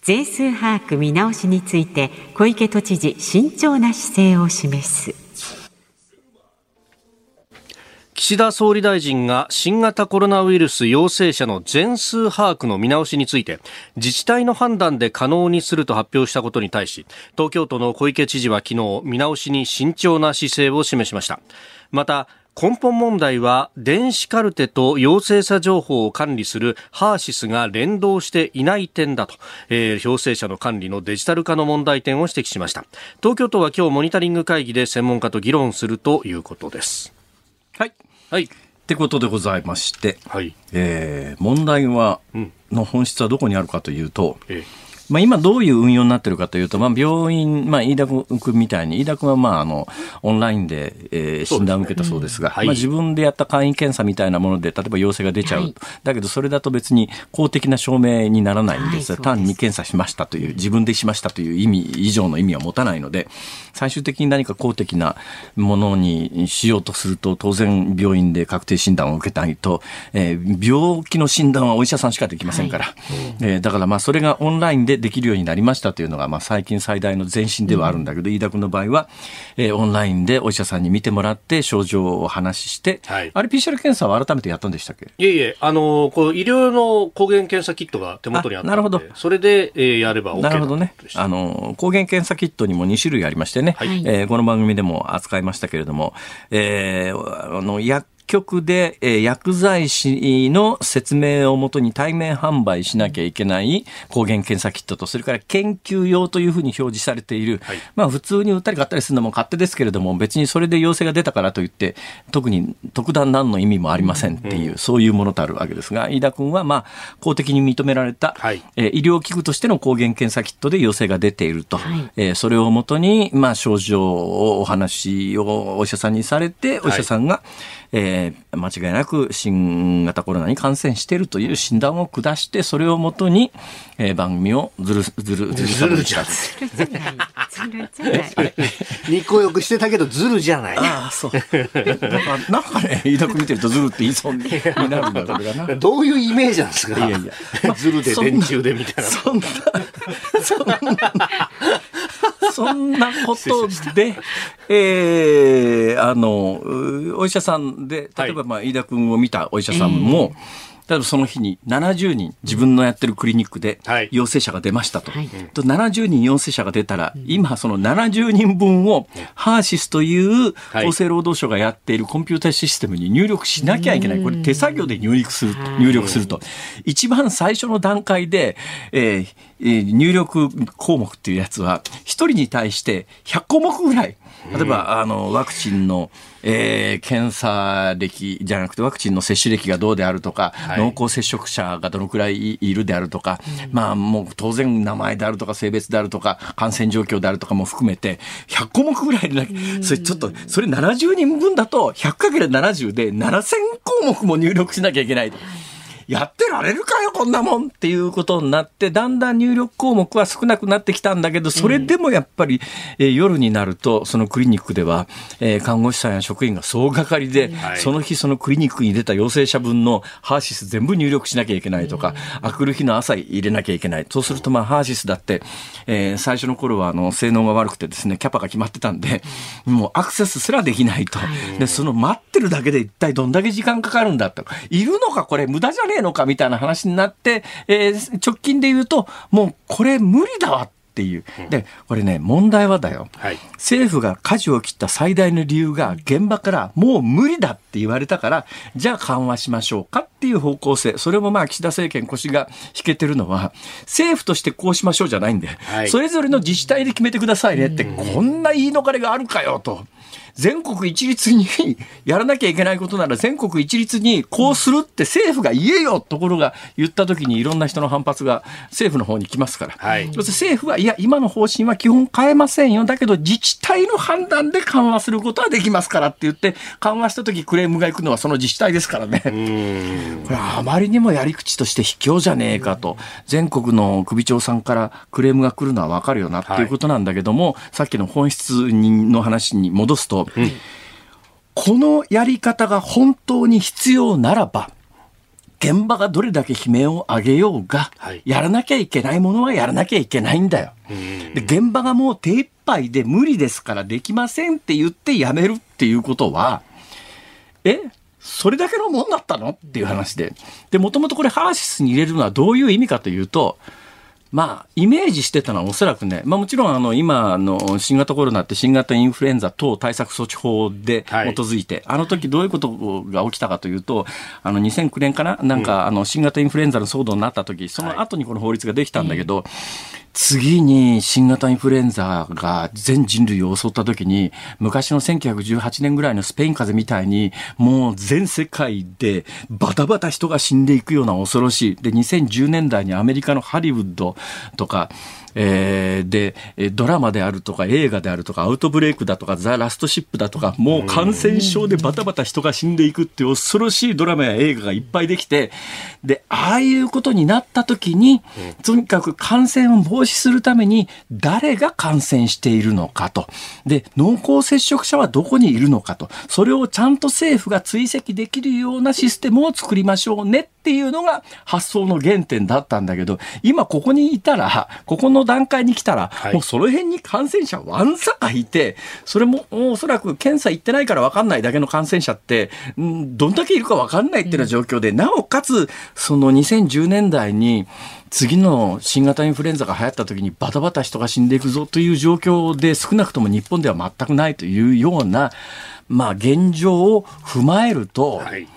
全数把握見直しについて小池都知事慎重な姿勢を示す。岸田総理大臣が新型コロナウイルス陽性者の全数把握の見直しについて自治体の判断で可能にすると発表したことに対し東京都の小池知事は昨日見直しに慎重な姿勢を示しました。また根本問題は電子カルテと陽性者情報を管理するハーシスが連動していない点だと、えー陽性者の管理のデジタル化の問題点を指摘しました。東京都は今日モニタリング会議で専門家と議論するということです。はい。はい。ってことでございまして、はい。えー問題は、うん。の本質はどこにあるかというと、えまあ、今どういう運用になってるかというと、まあ、病院、まあ、飯田君みたいに、飯田君はまあ、あの、オンラインで、えー診断を受けたそうですが、はい。まあ、自分でやった簡易検査みたいなもので、例えば陽性が出ちゃう。はい。だけど、それだと別に公的な証明にならないんです。はい単に検査しましたという、自分でしましたという意味以上の意味は持たないので、最終的に何か公的なものにしようとすると、当然病院で確定診断を受けないと、えー病気の診断はお医者さんしかできませんから、えーだからまあそれがオンラインでできるようになりましたというのがまあ最近最大の前進ではあるんだけど、飯田君の場合は、えーオンラインでお医者さんに見てもらって症状をお話しして、はい。あれ PCR 検査は改めてやったんでしたっけ？いえいえ、あのこう医療の抗原検査キットが手元にあったなるほど。それで、えーやれば OK なるほどね。あの、抗原検査キットにも2種類ありましてね、はい。えーこの番組でも扱いましたけれども、えーあの、薬局で、えー薬剤師の説明をもとに対面販売しなきゃいけない抗原検査キットと、それから研究用というふうに表示されている、はい。まあ普通に売ったり買ったりするのも勝手ですけれども、別にそれで陽性が出たからといって、特に特段何の意味もありませんっていう、そういうものとあるわけですが、飯田君はまあ公的に認められた、はい。えー医療器具としての抗原検査キットで陽性が出ていると、はい。えーそれをもとに、まあ、症状をお話をお医者さんにされて、お医者さんが、えー間違いなく新型コロナに感染しているという診断を下して、それをもとに、えー番組をずるずるずる。ずるじゃない。ずるじゃない。日光浴してたけどズルじゃない。ああ、そう。なんか、なんかね、飯田君見てるとずるって言いそうになるんだ、それがな。どういうイメージなんですか？いやいやズルで電柱でみたいな。そんな、そんな、そんなことで、えー、あの、うお医者さんで、例えば、まあ、飯田君を見たお医者さんも、例えばその日に70人自分のやってるクリニックではい陽性者が出ましたと。はいと70人陽性者が出たら、今その70人分をハーシスというはい厚生労働省がやっているコンピューターシステムに入力しなきゃいけない。これ手作業で入力する、入力すると。一番最初の段階で、えーえー入力項目っていうやつは、一人に対して100項目ぐらい例えば、あの、ワクチンの、えー、検査歴じゃなくてワクチンの接種歴がどうであるとか、はい、濃厚接触者がどのくらいいるであるとか、うん、まあもう当然名前であるとか性別であるとか感染状況であるとかも含めて100項目ぐらいで、うん、それちょっとそれ70人分だと 100×70 で7000項目も入力しなきゃいけない。やってられるかよ、こんなもんっていうことになって、だんだん入力項目は少なくなってきたんだけど、それでもやっぱり、えー、夜になると、そのクリニックでは、えー、看護師さんや職員が総がかりで、はい、その日そのクリニックに出た陽性者分のハーシス全部入力しなきゃいけないとか、あくる日の朝入れなきゃいけない。そうすると、まあ、ハーシスだって、えー、最初の頃は、あの、性能が悪くてですね、キャパが決まってたんで、もうアクセスすらできないと。で、その待ってるだけで一体どんだけ時間かかるんだと。いるのかこれ無駄じゃねえのかみたいな話になって、えー、直近で言うと、もうこれ無理だわっていう。で、これね、問題はだよ。はい、政府が舵を切った最大の理由が、現場からもう無理だって言われたから、じゃあ緩和しましょうかっていう方向性。それもまあ岸田政権腰が引けてるのは、政府としてこうしましょうじゃないんで、はい、それぞれの自治体で決めてくださいねって、こんな言い逃れがあるかよと。全国一律にやらなきゃいけないことなら全国一律にこうするって政府が言えよところが言った時にいろんな人の反発が政府の方に来ますから、はい、政府はいや今の方針は基本変えませんよ。だけど自治体の判断で緩和することはできますからって言って緩和した時クレームがいくのはその自治体ですからね。これあまりにもやり口として卑怯じゃねえかと全国の首長さんからクレームが来るのは分かるよなっていうことなんだけども、はい、さっきの本質の話に戻すとうん、このやり方が本当に必要ならば、現場がどれだけ悲鳴を上げようが、はい、やらなきゃいけないものはやらなきゃいけないんだよ。で現場がもう手一杯で無理ですからできませんって言ってやめるっていうことは、えそれだけのもんだったの？っていう話で。で、もともとこれハーシスに入れるのはどういう意味かというと、まあ、イメージしてたのはおそらくね、まあもちろんあの、今の新型コロナって新型インフルエンザ等対策措置法で基づいて、はい、あの時どういうことが起きたかというと、あの2009年かななんかあの新型インフルエンザの騒動になった時、その後にこの法律ができたんだけど、はい次に新型インフルエンザが全人類を襲った時に、昔の1918年ぐらいのスペイン風邪みたいに、もう全世界でバタバタ人が死んでいくような恐ろしい。で、2010年代にアメリカのハリウッドとか、えー、で、ドラマであるとか映画であるとかアウトブレイクだとかザ・ラストシップだとかもう感染症でバタバタ人が死んでいくっていう恐ろしいドラマや映画がいっぱいできてでああいうことになった時にとにかく感染を防止するために誰が感染しているのかと。で濃厚接触者はどこにいるのかと。それをちゃんと政府が追跡できるようなシステムを作りましょうねっていうのが発想の原点だったんだけど今ここにいたらここの段階に来たら、はい、もうその辺に感染者わんさかいて、それもおそらく検査行ってないから分かんないだけの感染者って、んどんだけいるか分かんないっていうような状況で、うん、なおかつ、その2010年代に、次の新型インフルエンザが流行った時にバタバタ人が死んでいくぞという状況で少なくとも日本では全くないというような、まあ現状を踏まえると、はい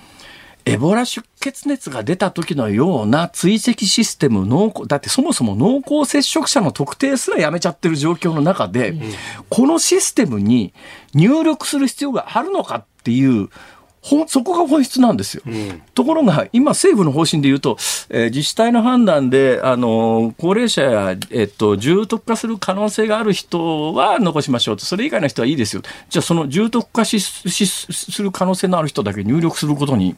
エボラ出血熱が出た時のような追跡システム濃厚、だってそもそも濃厚接触者の特定すらやめちゃってる状況の中で、うん、このシステムに入力する必要があるのかっていう、そこが本質なんですよ。うん、ところが、今、政府の方針で言うと、えー、自治体の判断で、あの、高齢者や、えっと、重篤化する可能性がある人は残しましょうと、それ以外の人はいいですよ。じゃあ、その重篤化しする可能性のある人だけ入力することに、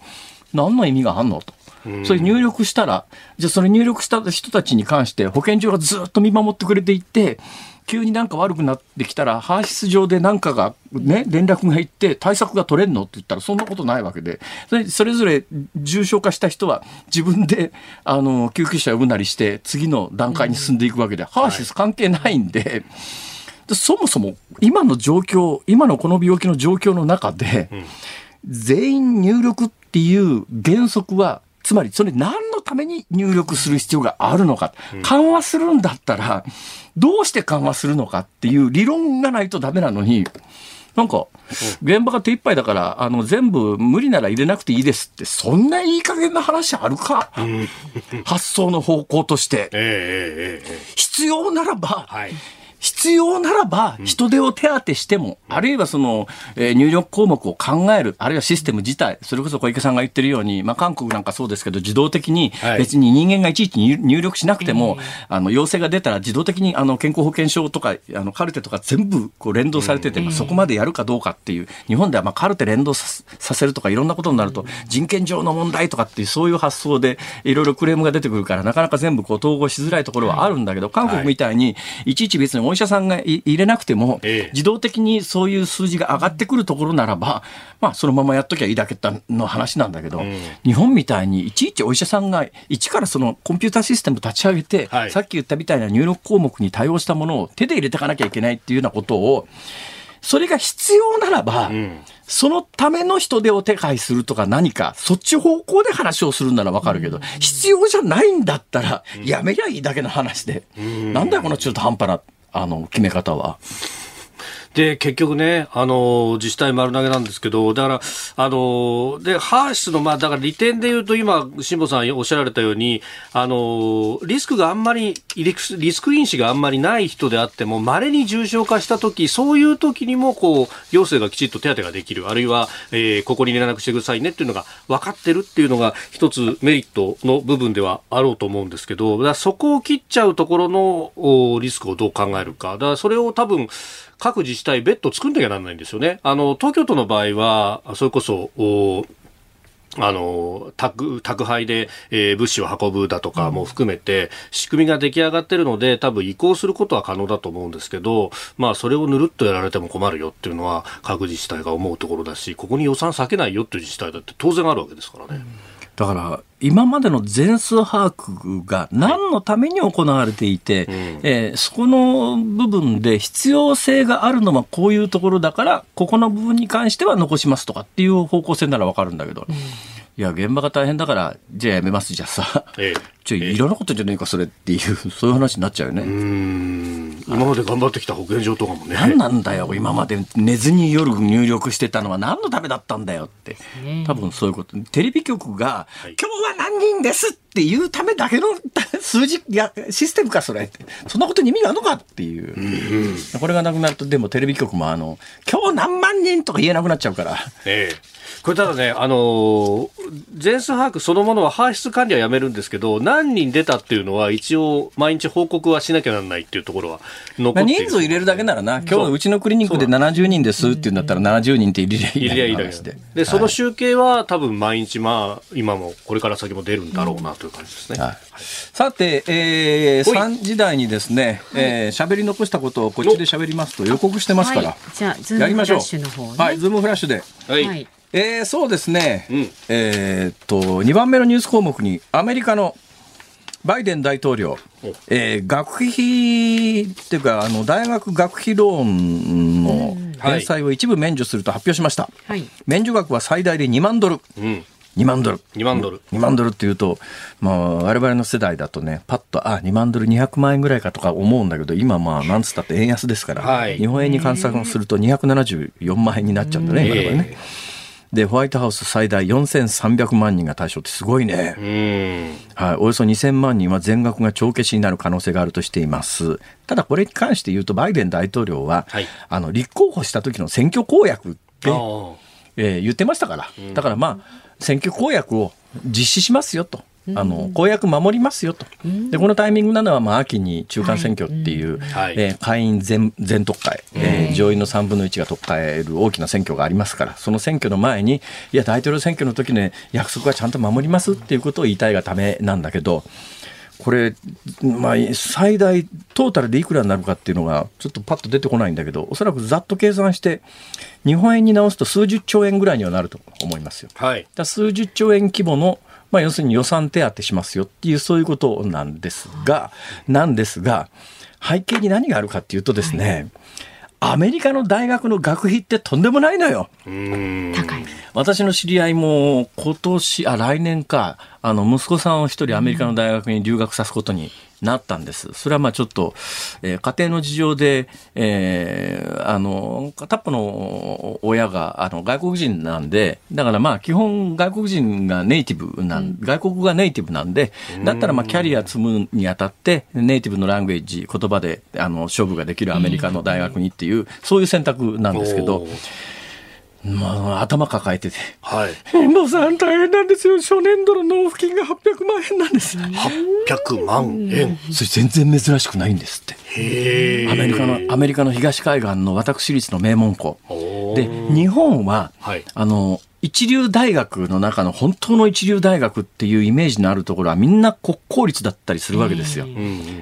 何の意味があんのと。それ入力したら、じゃあそれ入力した人たちに関して保健所がずっと見守ってくれていて、急になんか悪くなってきたら、ハーシス上でなんかがね、連絡が入って対策が取れんのって言ったらそんなことないわけで、それそれぞれ重症化した人は自分で、あの、救急車呼ぶなりして次の段階に進んでいくわけで、ハーシス関係ないんで、はいそもそも今の状況、今のこの病気の状況の中で、全員入力っていう原則は、つまりそれ何のために入力する必要があるのか。緩和するんだったら、どうして緩和するのかっていう理論がないとダメなのに、なんか、現場が手一杯だから、あの、全部無理なら入れなくていいですって、そんないい加減な話あるか？発想の方向として。<laughs> 必要ならば、必要ならば人手を手当てしても、うん、あるいはその、えー、入力項目を考える、あるいはシステム自体、それこそ小池さんが言ってるように、まあ、韓国なんかそうですけど、自動的に別に人間がいちいち入力しなくても、はい、あの陽性が出たら自動的にあの健康保険証とかあのカルテとか全部こう連動されてて、うん、そこまでやるかどうかっていう、日本ではまあカルテ連動させるとかいろんなことになると、人権上の問題とかっていうそういう発想でいろいろクレームが出てくるから、なかなか全部こう統合しづらいところはあるんだけど、韓国みたいにいちいち別にお医者さんが入れなくても、自動的にそういう数字が上がってくるところならば、まあ、そのままやっときゃいいだけの話なんだけど、日本みたいにいちいちお医者さんが一からそのコンピューターシステム立ち上げて、さっき言ったみたいな入力項目に対応したものを手で入れていかなきゃいけないっていうようなことを、それが必要ならば、うん、そのための人手を手配するとか何か、そっち方向で話をするならわかるけど、うん、必要じゃないんだったら、やめりゃいいだけの話で、うん、なんだよこの中途半端な、あの、決め方は。で、結局ね、あの、自治体丸投げなんですけど、だから、あの、で、ハーシスの、まあ、だから利点で言うと、今、辛坊さんおっしゃられたように、あの、リスクがあんまり、リスク因子があんまりない人であっても、稀に重症化した時、そういう時にも、こう、行政がきちっと手当てができる、あるいは、えー、ここに連絡してくださいねっていうのが分かってるっていうのが、一つメリットの部分ではあろうと思うんですけど、だそこを切っちゃうところのリスクをどう考えるか。だからそれを多分、各自治治体別途作んなきゃならないんですよね。あの、東京都の場合は、それこそ、あの、宅、宅配で、えー、物資を運ぶだとかも含めて、仕組みが出来上がってるので、多分移行することは可能だと思うんですけど、まあ、それをぬるっとやられても困るよっていうのは、各自治体が思うところだし、ここに予算割けないよっていう自治体だって当然あるわけですからね。うんだから、今までの全数把握が何のために行われていて、はいうん、えー、そこの部分で必要性があるのはこういうところだから、ここの部分に関しては残しますとかっていう方向性ならわかるんだけど、うんいや、現場が大変だから、じゃあやめますじゃさ、ええ、<laughs> ちょ、いろんなことじゃねえか、それっていう、<laughs> そういう話になっちゃうよね。今まで頑張ってきた保健所とかもね。何なんだよ、今まで寝ずに夜入力してたのは何のためだったんだよって。多分そういうこと。テレビ局が、はい、今日は何人ですっていうためだけの <laughs> 数字やシステムか、それって。そんなことに意味があるのかっていう。うこれがなくなると、でもテレビ局もあの、今日何万人とか言えなくなっちゃうから。ええこれただね、あのー、全数把握そのものは搬出管理はやめるんですけど、何人出たっていうのは一応毎日報告はしなきゃならないっていうところは残って人数入れるだけならな、今日うちのクリニックで70人ですっていうんだったら70人って入れりゃいいだけで。で、その集計は多分毎日まあ、今もこれから先も出るんだろうなという感じですね。はい、さて、えー、3時台にですね、えー、喋り残したことをこっちで喋りますと予告してますから、じゃあ、ズームフラッシュの方、ね、はい、ズームフラッシュで。はいえー、そうですね、うん、えー、っと2番目のニュース項目にアメリカのバイデン大統領、えー、学費っていうかあの大学学費ローンの返済を一部免除すると発表しました、はい、免除額は最大で2万ドル、うん。2万ドル。2万ドル。2万ドルっていうと、まあ、我々の世代だとね、パッと、あ、2万ドル200万円ぐらいかとか思うんだけど、今まあ、なんつったって円安ですから、はい、日本円に換算すると274万円になっちゃうんだね、今からね。で、ホワイトハウス最大4300万人が対象ってすごいね。はい、およそ2000万人は全額が帳消しになる可能性があるとしています。ただこれに関して言うと、バイデン大統領は、はい、あの、立候補した時の選挙公約って、えー、言ってましたから。だからまあ、選挙公約を実施しますよと。あの公約守りますよと、でこのタイミングなのは、まあ、秋に中間選挙っていう、はい、えー、下院全全特会、えー、上院の3分の1が特会える大きな選挙がありますから、その選挙の前に、いや、大統領選挙の時ね、約束はちゃんと守りますっていうことを言いたいがためなんだけど、これ、まあ、最大トータルでいくらになるかっていうのがちょっとパッと出てこないんだけどおそらくざっと計算して日本円に直すと数十兆円ぐらいにはなると思いますよ。はい、だ数十兆円規模のまあ、要するに予算手当しますよっていうそういうことなんですが、なんですが、背景に何があるかっていうとですね、アメリカの大学の学費ってとんでもないのよ。高い。私の知り合いも今年、あ、来年か、あの、息子さんを一人アメリカの大学に留学さすことになったんです。それはまあちょっと、えー、家庭の事情で、えー、あの、片っぽの親があの外国人なんで、だからまあ基本外国人がネイティブなん、うん、外国がネイティブなんで、だったらまあキャリア積むにあたってネイティブのラングエッジ、言葉であの勝負ができるアメリカの大学にっていう、そういう選択なんですけど、まあ、頭抱えてて。はい。遠藤さん大変なんですよ。初年度の納付金が800万円なんです。800万円それ全然珍しくないんですって。へアメリカの、アメリカの東海岸の私立の名門校。で、日本は、はい、あの、一流大学の中の本当の一流大学っていうイメージのあるところはみんな国公立だったりするわけですよ。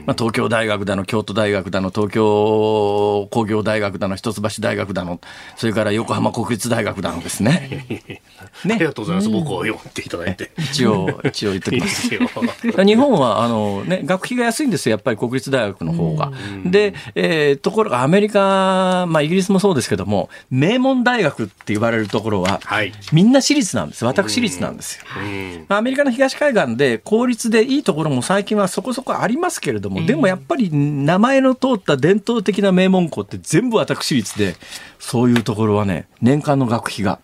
まあ、東京大学だの、京都大学だの、東京工業大学だの、一橋大学だの、それから横浜国立大学だのですね。ね。<laughs> ありがとうございます。僕を読んでいただいて。一応、一応言っておきます。<laughs> 日本は、あのね、学費が安いんですよ、やっぱり国立大学の方が。で、えー、ところがアメリカ、まあイギリスもそうですけども、名門大学って言われるところは、はいみんな私立なんです。私立なんですよ。アメリカの東海岸で公立でいいところも最近はそこそこありますけれども、でもやっぱり名前の通った伝統的な名門校って全部私立で、そういうところはね、年間の学費が。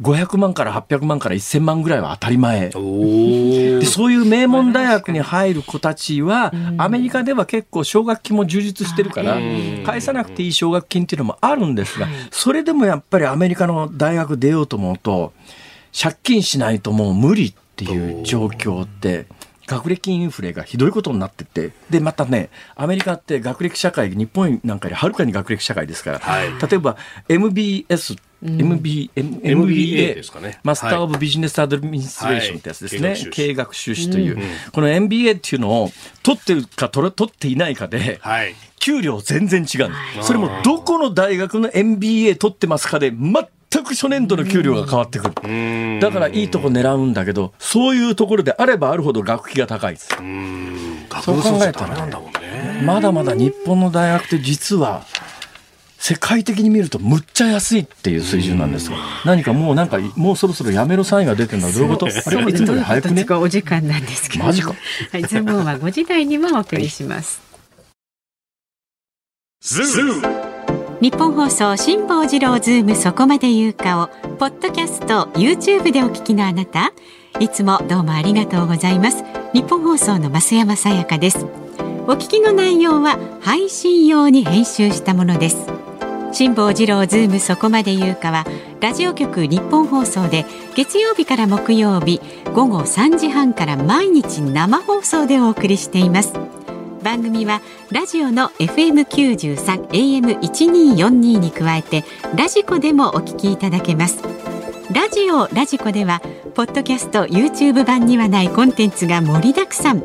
500万から800万から1000万ぐらいは当たり前。でそういう名門大学に入る子たちは、アメリカでは結構奨学金も充実してるから、返さなくていい奨学金っていうのもあるんですが、それでもやっぱりアメリカの大学出ようと思うと、借金しないともう無理っていう状況って、学歴インフレがひどいことになってて、で、またね、アメリカって学歴社会、日本なんかよりはるかに学歴社会ですから、はい、例えば MBS MB MBA ですかね。マスター・オブ・ビジネス・アドミニストレーションってやつですね。経営学修士という。この MBA っていうのを取ってるか取っていないかで、給料全然違う。それもどこの大学の MBA 取ってますかで、全く初年度の給料が変わってくる。だからいいとこ狙うんだけど、そういうところであればあるほど学費が高いです。そう考えたら、まだまだ日本の大学って実は、世界的に見るとむっちゃ安いっていう水準なんですが、何かもうなんかもうそろそろやめろサインが出てるのはどういうこと？あれいつもより早くね？お時間なんですけど。マジか。はいズームは5時台にもお送りします、ニッポン放送辛坊治郎ズームそこまで言うかをポッドキャスト YouTube でお聞きのあなた。いつもどうもありがとうございます。ニッポン放送の増山さやかです。お聞きの内容は配信用に編集したものです辛坊治郎ズームそこまで言うかはラジオ局ニッポン放送で月曜日から木曜日午後3時半から毎日生放送でお送りしています。番組はラジオの FM93 AM1242 に加えてラジコでもお聞きいただけます。ラジオラジコではポッドキャスト YouTube 版にはないコンテンツが盛りだくさん。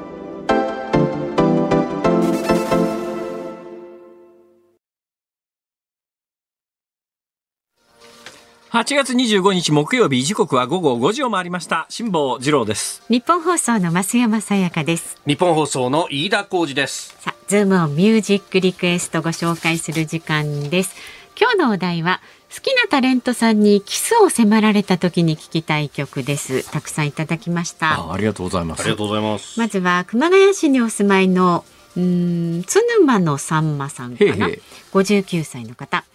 8月25日木曜日時刻は午後5時を回りました。辛坊治郎です。ニッポン放送の増山さやかです。ニッポン放送の飯田浩司です。さあズームオンミュージックリクエストご紹介する時間です。今日のお題は好きなタレントさんにキスを迫られた時に聞きたい曲です。たくさんいただきました。あありがとうございます。ありがとうございます。まずは熊谷市にお住まいのうん津沼のさんまさんかな？59歳の方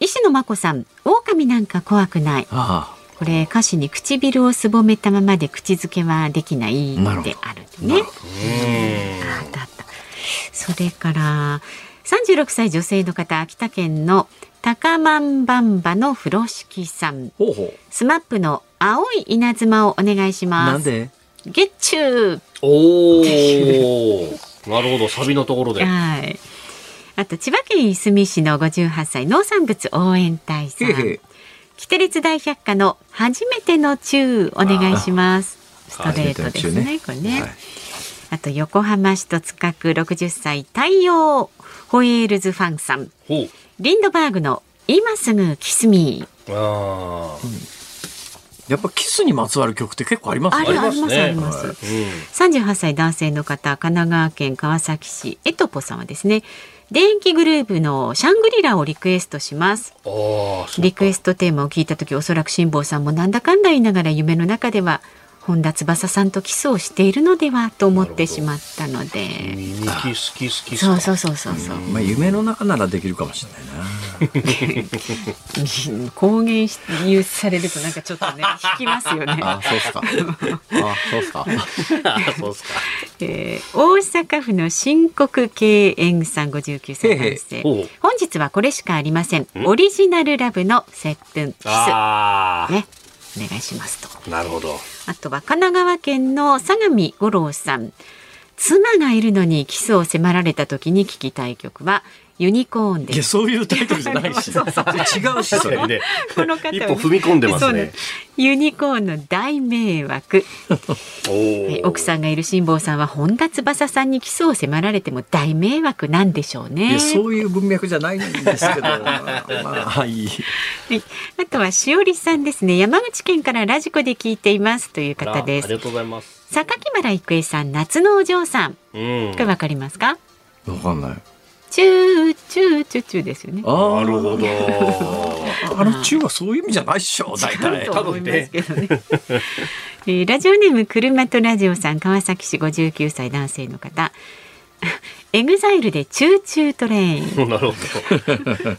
石野真子さん狼なんか怖くない。ああ。これ歌詞に唇をすぼめたままで口づけはできないであるね。それから36歳女性の方秋田県の高万バンバの風呂敷さん。ほうほう。スマップの青い稲妻をお願いします。なんで？ Get you。お <laughs> おなるほどサビのところで。はいあと千葉県いすみ市の58歳農産物応援隊さん。キテレツ大百科の初めてのチューお願いします。ストレートですね、ね。これね。はい。あと横浜市戸塚区60歳太陽ホエールズファンさん。リンドバーグの今すぐキスミ。ー。あやっぱキスにまつわる曲って結構ありますね。ありますありますね。あります、ー38歳男性の方神奈川県川崎市エトポさんはですね電気グループのシャングリラをリクエストします。リクエストテーマを聞いた時おそらく辛坊さんもなんだかんだ言いながら夢の中では本田翼さんとキスをしているのではと思ってしまったので。耳キスキスキスそうそうそうそうそう。まあ夢の中ならできるかもしれないな。<laughs> 公言し言うされるとなんかちょっとね <laughs> 引きますよね。あ、そうっすか。あ、そうっすか。<laughs> あそうっすか。えー大阪府の新国経営さん59歳男性。本日はこれしかありません。オリジナルラブの接吻キス。ね。お願いしますと。なるほど。あとは神奈川県の相模五郎さん。妻がいるのにキスを迫られた時に聞きたい曲はユニコーンいや、ですそういうタイトルじゃないし。<laughs> そうそう違うし、それ。ねこの方はね一歩踏み込んでますねユニコーンの大迷惑 <laughs> 奥さんがいる辛坊さんは本田翼さんにキスを迫られても大迷惑なんでしょういねや、。そういう文脈じゃないんですけど。<laughs> まあ、はい。はい、あとはしおりさんですね。山口県からラジコで聞いていますという方です。ありがとうございます榊原郁恵さん、夏のお嬢さん。うんこれわかりますか？わかんない。チューチューチューチューですよね。あなるほど <laughs> あのチューはそういう意味じゃないっしょ、<laughs> 大体と。思いますけどね。<laughs> えーラジオネーム車とラジオさん川崎市59歳男性の方。エグザイルでチューチュートレイン。なるほ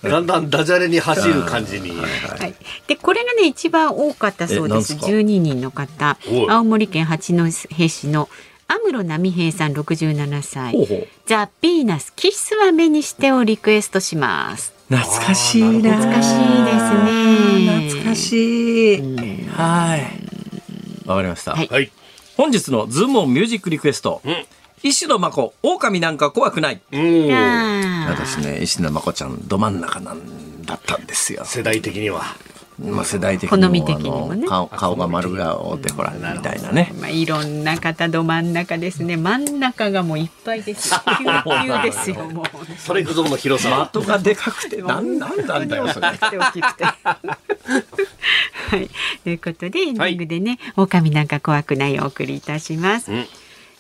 どだんだんダジャレに走る感じにはい。でこれがね一番多かったそうです。えなんすか？12人の方。青森県八戸市の安室奈美平さん67歳。ほうほうザ・ヴィーナスキスは目にしてをリクエストします。懐かしいな。懐かしいですね。懐かしい。うんはい。わかりました。はいはい本日のズームオンミュージックリクエスト。ん石野真子、狼なんか怖くない。私ね、石野真子ちゃん、ど真ん中なんだったんですよ。世代的にはまあ世代的にも好み的にもね顔顔が丸顔でほらみたいなね。まあ、いろんな方ど真ん中ですね。真ん中がもういっぱいです。ぎゅうぎゅうですよ。もう。それほどの広さ的がでかくてなんなんなんだよそれ。<laughs> はい。ということでエンディングでね、狼なんか怖くないをお送りいたします。うん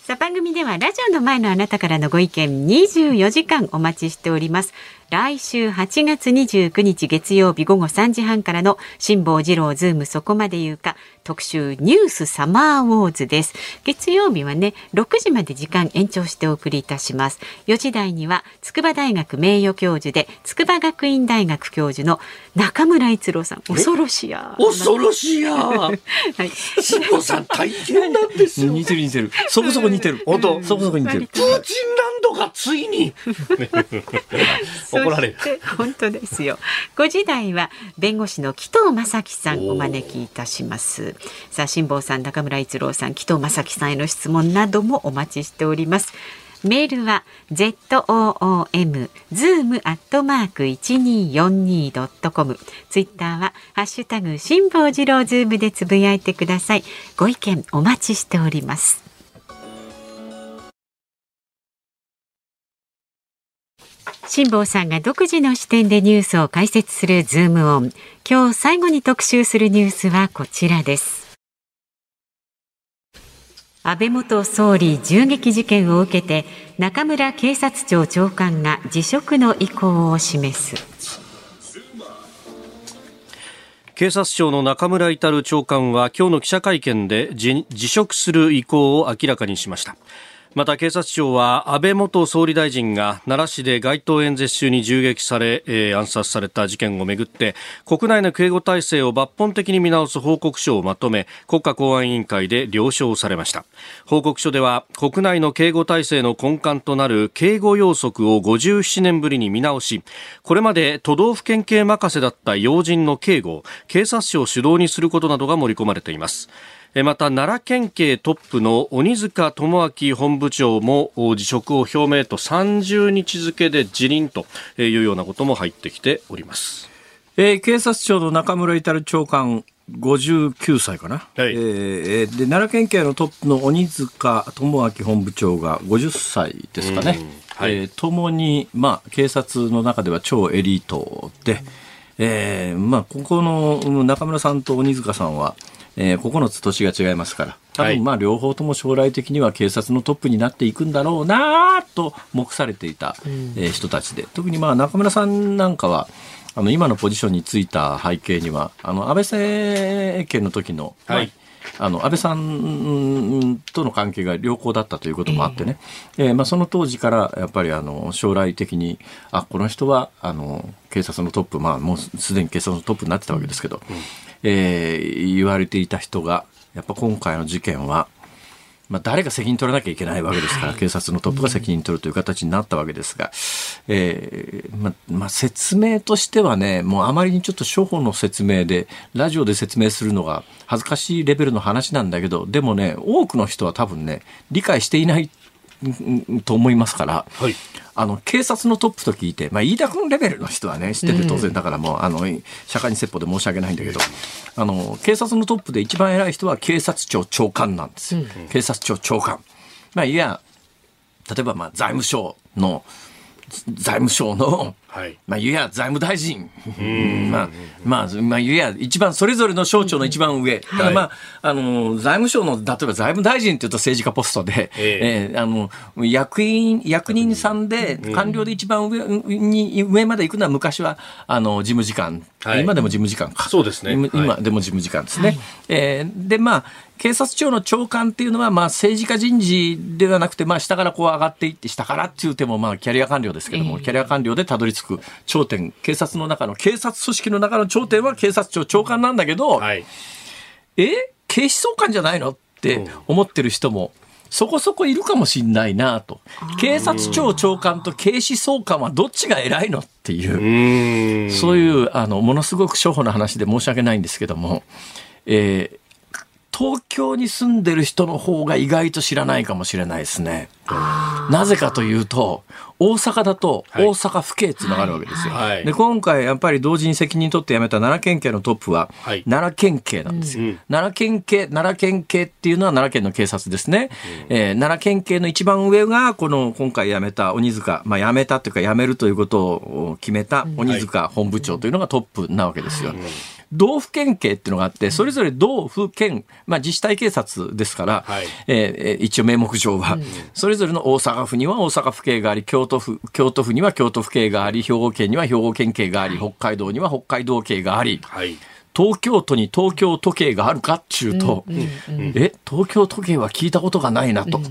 さあ番組ではラジオの前のあなたからのご意見24時間お待ちしております。来週8月29日月曜日午後3時半からの辛坊治郎ズームそこまで言うか特集ニュースサマーウォーズです。月曜日はね6時まで時間延長してお送りいたします。4時台には筑波大学名誉教授で筑波学院大学教授の中村逸郎さん恐ろしや。恐ろしいや <laughs> はい。辛坊さん大変なんですよ似てる似てる。そこそこ似てる。本当そこそこ似てる。プーチンランドがついに <laughs> 怒られる本当ですよ。5時台は弁護士の紀藤正樹さんお招きいたします。さあ辛坊さん、中村逸郎さん、紀藤正樹さんへの質問などもお待ちしております。メールは z o o m zoom アットマーク一二四二ドットコム。ツイッターはハッシュタグ辛坊治郎ズームでつぶやいてください。ご意見お待ちしております。辛坊さんが独自の視点でニュースを解説するズームオン。今日最後に特集するニュースはこちらです。安倍元総理銃撃事件を受けて中村警察庁長官が辞職の意向を示す。警察庁の中村至長官は今日の記者会見で辞辞職する意向を明らかにしましたまた警察庁は安倍元総理大臣が奈良市で街頭演説中に銃撃され、えー暗殺された事件をめぐって国内の警護体制を抜本的に見直す報告書をまとめ国家公安委員会で了承されました。報告書では国内の警護体制の根幹となる警護要則を57年ぶりに見直しこれまで都道府県警任せだった要人の警護を警察庁主導にすることなどが盛り込まれています。また奈良県警トップの鬼塚智明本部長もお辞職を表明と30日付で辞任というようなことも入ってきております。えー警察庁の中村至長官59歳かな、はい。えーで奈良県警のトップの鬼塚智明本部長が50歳ですかね、うん。はい。えー共に、まあ、警察の中では超エリートで、えーまあ、ここのうん中村さんと鬼塚さんは、えー9つ年が違いますから。多はい。分まあ両方とも将来的には警察のトップになっていくんだろうなと目されていた、えー人たちで。特にまあ中村さんなんかはあの今のポジションについた背景にはあの安倍政権の時の、はい。まああの安倍さんとの関係が良好だったということもあってね、えーまあ、その当時からやっぱりあの将来的にあこの人はあの警察のトップ、まあ、もうすでに警察のトップになってたわけですけど、えー言われていた人がやっぱ今回の事件はまあ、誰が責任取らなきゃいけないわけですから、警察のトップが責任取るという形になったわけですが、えーままあ、説明としてはね、もうあまりにちょっと初歩の説明で、ラジオで説明するのが恥ずかしいレベルの話なんだけど、でもね、多くの人は多分ね、理解していないうんと思いますから、はい。あの警察のトップと聞いて、まあ、飯田君レベルの人はね知ってて当然だからもう、あの社会に説法で申し訳ないんだけどあの警察のトップで一番偉い人は警察庁長官なんですよ、警察庁長官。まあ、いや例えばまあ財務省の財務省の、はい。まあ、いや財務大臣、まあ、まあ、まあ、いや一番、それぞれの省庁の一番上。ただまあ、あの、財務省の、例えば財務大臣っていうと政治家ポストで、ええ。ーあの、役員、役人さんで、官僚で一番上に、上まで行くのは昔は、あの、事務次官。はい。今でも事務次官か。そうですね。今でも事務次官ですね。えーで、まあ、警察庁の長官っていうのは、まあ、政治家人事ではなくて、まあ、下からこう上がっていって、下からっていうても、まあ、キャリア官僚ですけども、キャリア官僚でたどり着く頂点、警察の中の、警察組織の中の頂点は警察庁長官なんだけど、はい。え警視総監じゃないのって思ってる人も、そこそこいるかもしんないなと。警察庁長官と警視総監はどっちが偉いのっていうそういう、あの、ものすごく初歩の話で申し訳ないんですけども、えー東京に住んでる人の方が意外と知らないかもしれないですね。なぜかというと、大阪だとはい。大阪府警つながるわけですよ。はい。で、今回やっぱり同時に責任取って辞めた奈良県警のトップは、はい。奈良県警なんですよ、うん。奈良県警、奈良県警っていうのは奈良県の警察ですね。えー奈良県警の一番上が、この今回辞めた鬼塚、まあ辞めたというか辞めるということを決めた鬼塚本部長というのがトップなわけですよ。道府県警っていうのがあって、それぞれ道府県、まあ自治体警察ですから、はい。えーえー一応名目上は、それぞれの大阪府には大阪府警があり、京都府、京都府には京都府警があり、兵庫県には兵庫県警があり、北海道には北海道警があり、はい。東京都に東京都警があるかっちゅうと、え、東京都警は聞いたことがないなと。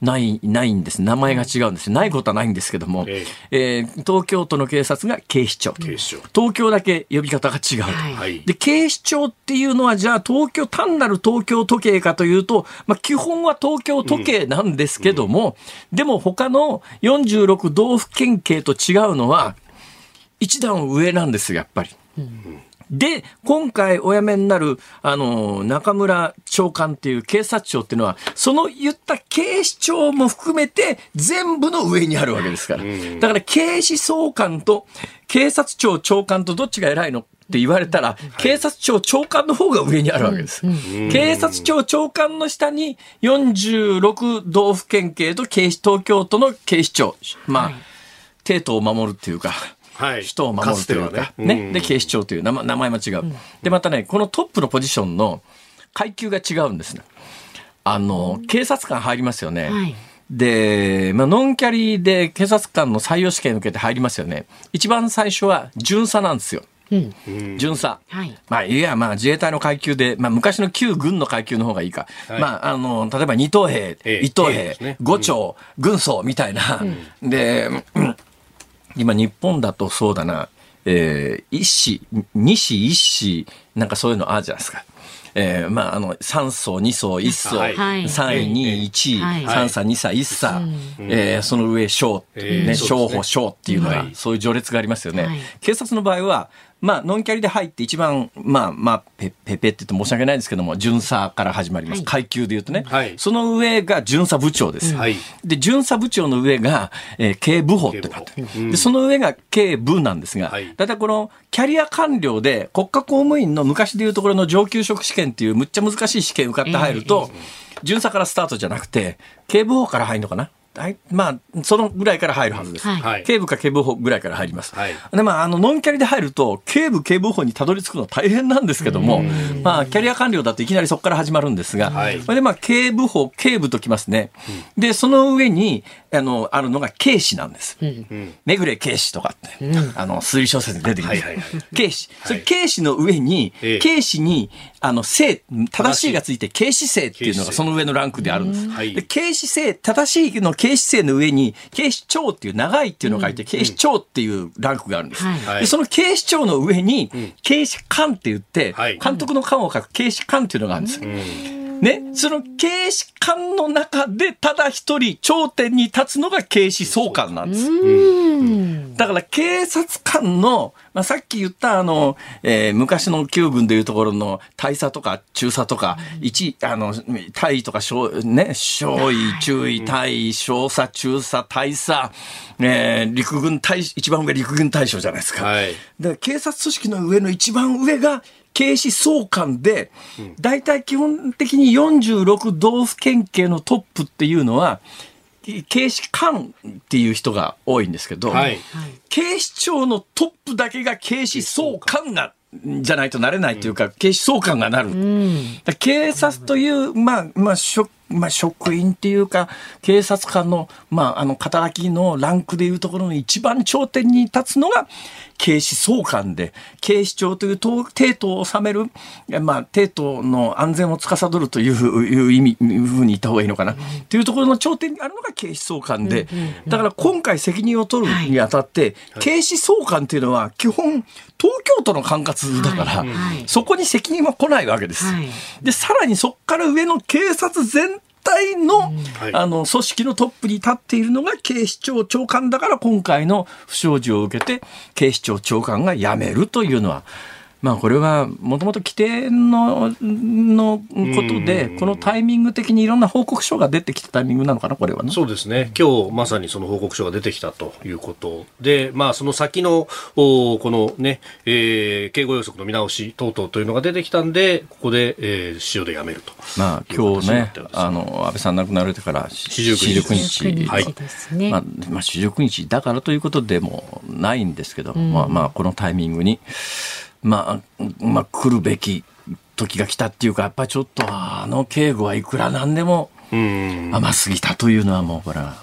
ない、ないんです。名前が違うんです。ないことはないんですけども、ええー東京都の警察が警視庁。警視庁東京だけ呼び方が違うと。はいはいで、警視庁っていうのは、じゃあ東京、単なる東京都警かというと、まあ、基本は東京都警なんですけども、でも他の46道府県警と違うのは、一段上なんですよ、やっぱり。で、今回お辞めになる、あの、中村長官っていう警察庁っていうのは、その言った警視庁も含めて全部の上にあるわけですから。だから警視総監と警察庁長官とどっちが偉いの？って言われたら、警察庁長官の方が上にあるわけです。警察庁長官の下に46道府県警と警視、東京都の警視庁。まあ、帝都を守るっていうか、はい人を守るというか、ね。ね。うん。で、警視庁という名前名前も違う、で、またね、このトップのポジションの階級が違うんですね。あの、警察官入りますよね。はい。で、まあ、ノンキャリで警察官の採用試験受けて入りますよね。一番最初は巡査なんですよ。うん。巡査。はい。まあ、いや、まあ、自衛隊の階級で、まあ、昔の旧軍の階級の方がいいか。はい。まあ、あの、例えば二等兵、ええ一等兵えね、五長、軍曹みたいな。で、うん今、日本だとそうだな、えー一子、二子、一子、なんかそういうのあるじゃないですか。えー、まあ、あの、3層、2層、1層、はい。3位、2位、1位、はい。3差、2差、1差、えーその上、小、ね、えー小っていうのが、はい。そういう序列がありますよね。はい。警察の場合は、まあ、ノンキャリで入って一番、まあ、まあ、ペペペって言って申し訳ないんですけども、巡査から始まります。はい。階級で言うとね。はい。その上が巡査部長です。はい。で、巡査部長の上が、えー警部補ってなってうん。で、その上が警部なんですが、はい。だいたいこのキャリア官僚で国家公務員の昔でいうところの上級職試験っていうむっちゃ難しい試験受かって入ると、巡査からスタートじゃなくて、警部補から入るのかなはいまあ、そのぐらいから入るはずです。はい。はい。警部か警部補ぐらいから入ります。はい。で、まあ、あの、ノンキャリで入ると、警部、警部補にたどり着くの大変なんですけども、まあ、キャリア官僚だといきなりそこから始まるんですが、はい。で、まあ、警部補、警部ときますね。で、その上に、あの、あるのが警視なんです。めぐれ警視とかって、あの、推理小説に出てきます。はいはいはい。警視。それ、警視の上に、ええ。警視に、あの、正、正しいがついて、警視正っていうのがその上のランクであるんです。はい。で警視正、正しいの警視正の上に、警視庁っていう長いっていうのを書いて、警視庁っていうランクがあるんです。はい。はい。で、その警視庁の上に、警視官って言って、はい。監督の官を書く警視官っていうのがあるんです。よ。ね、その警視官の中でただ一人頂点に立つのが警視総監なんです。うん。だから警察官の、まあ、さっき言ったあの、えー昔の旧軍でいうところの大佐とか中佐とか、一、あの、大尉とか小、ね、少尉、中尉、大尉、少佐、中佐、大佐、えー陸軍大、一番上陸軍大将じゃないですか。はいだから警察組織の上の一番上が警視総監で、大体基本的に46道府県警のトップっていうのは、警視官っていう人が多いんですけど、はい警視庁のトップだけが警視総監が、じゃないとなれないというか、警視総監がなる。うん。警察という、まあ、まあ、職、まあ、職員っていうか、警察官の、まあ、あの、肩書きのランクでいうところの一番頂点に立つのが、警視総監で、警視庁という統帝都を治める、まあ、帝都の安全を司るといういう意味、いうふうに言った方がいいのかな。というところの頂点にあるのが警視総監で、だから今回責任を取るにあたって、警視総監っていうのは基本、東京都の管轄だから、そこに責任は来ないわけです。はい。で、さらにそこから上の警察全体の、はい。あの、組織のトップに立っているのが警視庁長官だから今回の不祥事を受けて、警視庁長官が辞めるというのは、まあこれはもともと規定ののことで、このタイミング的にいろんな報告書が出てきたタイミングなのかな、これはね。そうですね。今日まさにその報告書が出てきたということで、まあその先の、おこのね、えー、警護要則の見直し等々というのが出てきたんで、ここで、えー、塩でやめると。まあ今日ねあの、安倍さん亡くなられてから、四十九日四十九日はい。まあ、まあ、四十九日だからということでもないんですけど、まあまあ、このタイミングに、まあ、まあ、来るべき時が来たっていうか、やっぱりちょっと、あの警護はいくらなんでもうん。甘すぎたというのはもう、これは、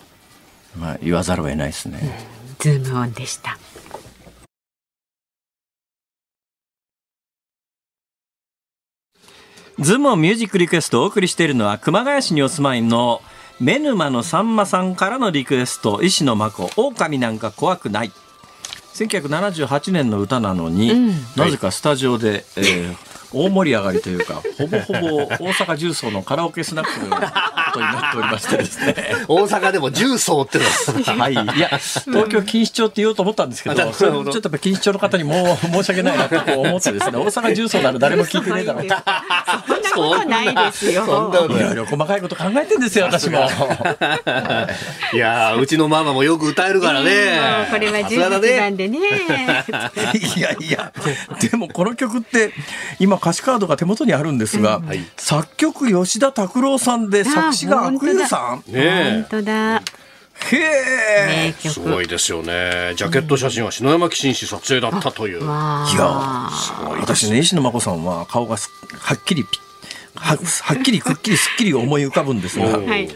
まあ、言わざるを得ないですね。ズームオンでした。ズームオンミュージックリクエストをお送りしているのは、熊谷市にお住まいの、メヌマのさんまさんからのリクエスト、石野真子、狼なんか怖くない。1978年の歌なのに、うん。なぜかスタジオで、えー大盛り上がりというか、ほぼほぼ大阪十三のカラオケスナックとになっておりましてですね。大阪でも重曹ってのははい。いや、東京錦糸町って言おうと思ったんですけど、ちょっとやっぱ錦糸町の方にもう申し訳ないなと思ってですね、<laughs> 大阪重曹なら誰も聞いてねえだろうと。そんなことないですよ。そんなこといろいろ細かいこと考えてんですよ、私も。<laughs> いやーうちのママもよく歌えるからね。これはさすがだ11ね。番でね。<laughs> いやいや、でもこの曲って、今歌詞カードが手元にあるんですが、はい作曲吉田拓郎さんで作詞があ悪友さんねえ本当だ。へえ。名すご曲。いですよね。ジャケット写真は篠山紀信氏撮影だったという。わいやあ。私ね、石野真子さんは顔がすはっきりピははっきりくっきりすっきり思い浮かぶんですが、はい。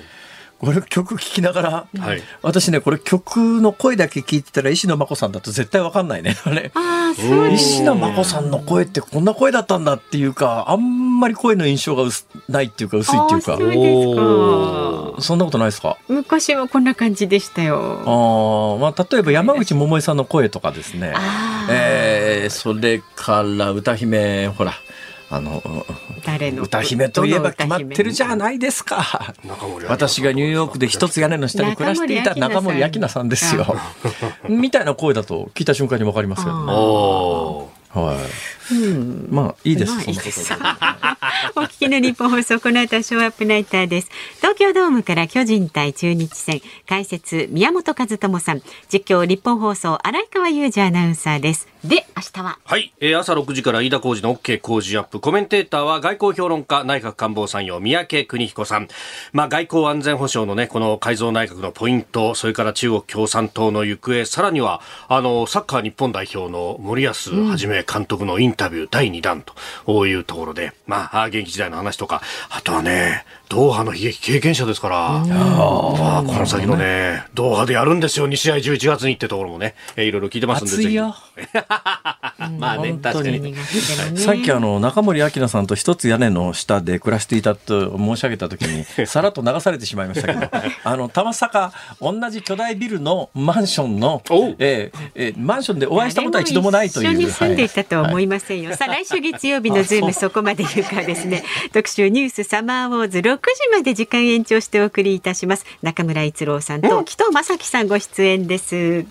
これ曲聴きながら、はい私ね、これ曲の声だけ聞いてたら石野真子さんだと絶対わかんないね。あれ。石野真子さんの声ってこんな声だったんだっていうか、あんまり声の印象が薄ないっていうか薄いっていうかそうですか。そんなことないですか？昔はこんな感じでしたあよ。ーまあ、例えば山口百恵さんの声とかですね。えーそれから歌姫、ほら、あの誰の？歌姫といえば決まってるじゃないですか。私がニューヨークで一つ屋根の下に暮らしていた中森明菜さんですよ。<laughs> みたいな声だと聞いた瞬間に分かりますよね。はいうんまあいいです。まあ、いいです <laughs> お聞きの日本放送この後はショーアップナイターです。東京ドームから巨人対中日戦解説宮本和智さん実況日本放送荒井川裕二アナウンサーです。で明日は？はい、えー、朝6時から飯田浩二の OK 工事アップコメンテーターは外交評論家内閣官房参与三宅邦彦さん。まあ外交安全保障のねこの改造内閣のポイントそれから中国共産党の行方さらにはあのサッカー日本代表の森保一監督のインタビュー第2弾というところで、まあ、現役時代の話とか、あとはね、ドーハの悲劇経験者ですから、まあ、この先のね、ドーハでやるんですよ、2試合11月にってところもね、えー、いろいろ聞いてますんで、ぜひ。<laughs> まあね、確かに。さっきあの、中森明菜さんと一つ屋根の下で暮らしていたと申し上げたときに、<laughs> さらっと流されてしまいましたけど、<laughs> あの、たまさか、同じ巨大ビルのマンションの、えーえー、マンションでお会いしたことは一度もないという。一緒に住んでいたとは思いませんよ。はい、さあ、来週月曜日のズームそこまで言うかですね、<laughs> 特集ニュースサマーウォーズ6時まで時間延長してお送りいたします。中村逸郎さんと紀藤正樹さんご出演です。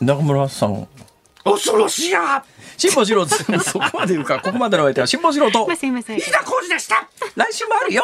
中村さん。恐ろしや！辛坊治郎そこまで言うか。ここまでの相手は辛坊治郎とすいません飯田浩二でした。来週もあるよ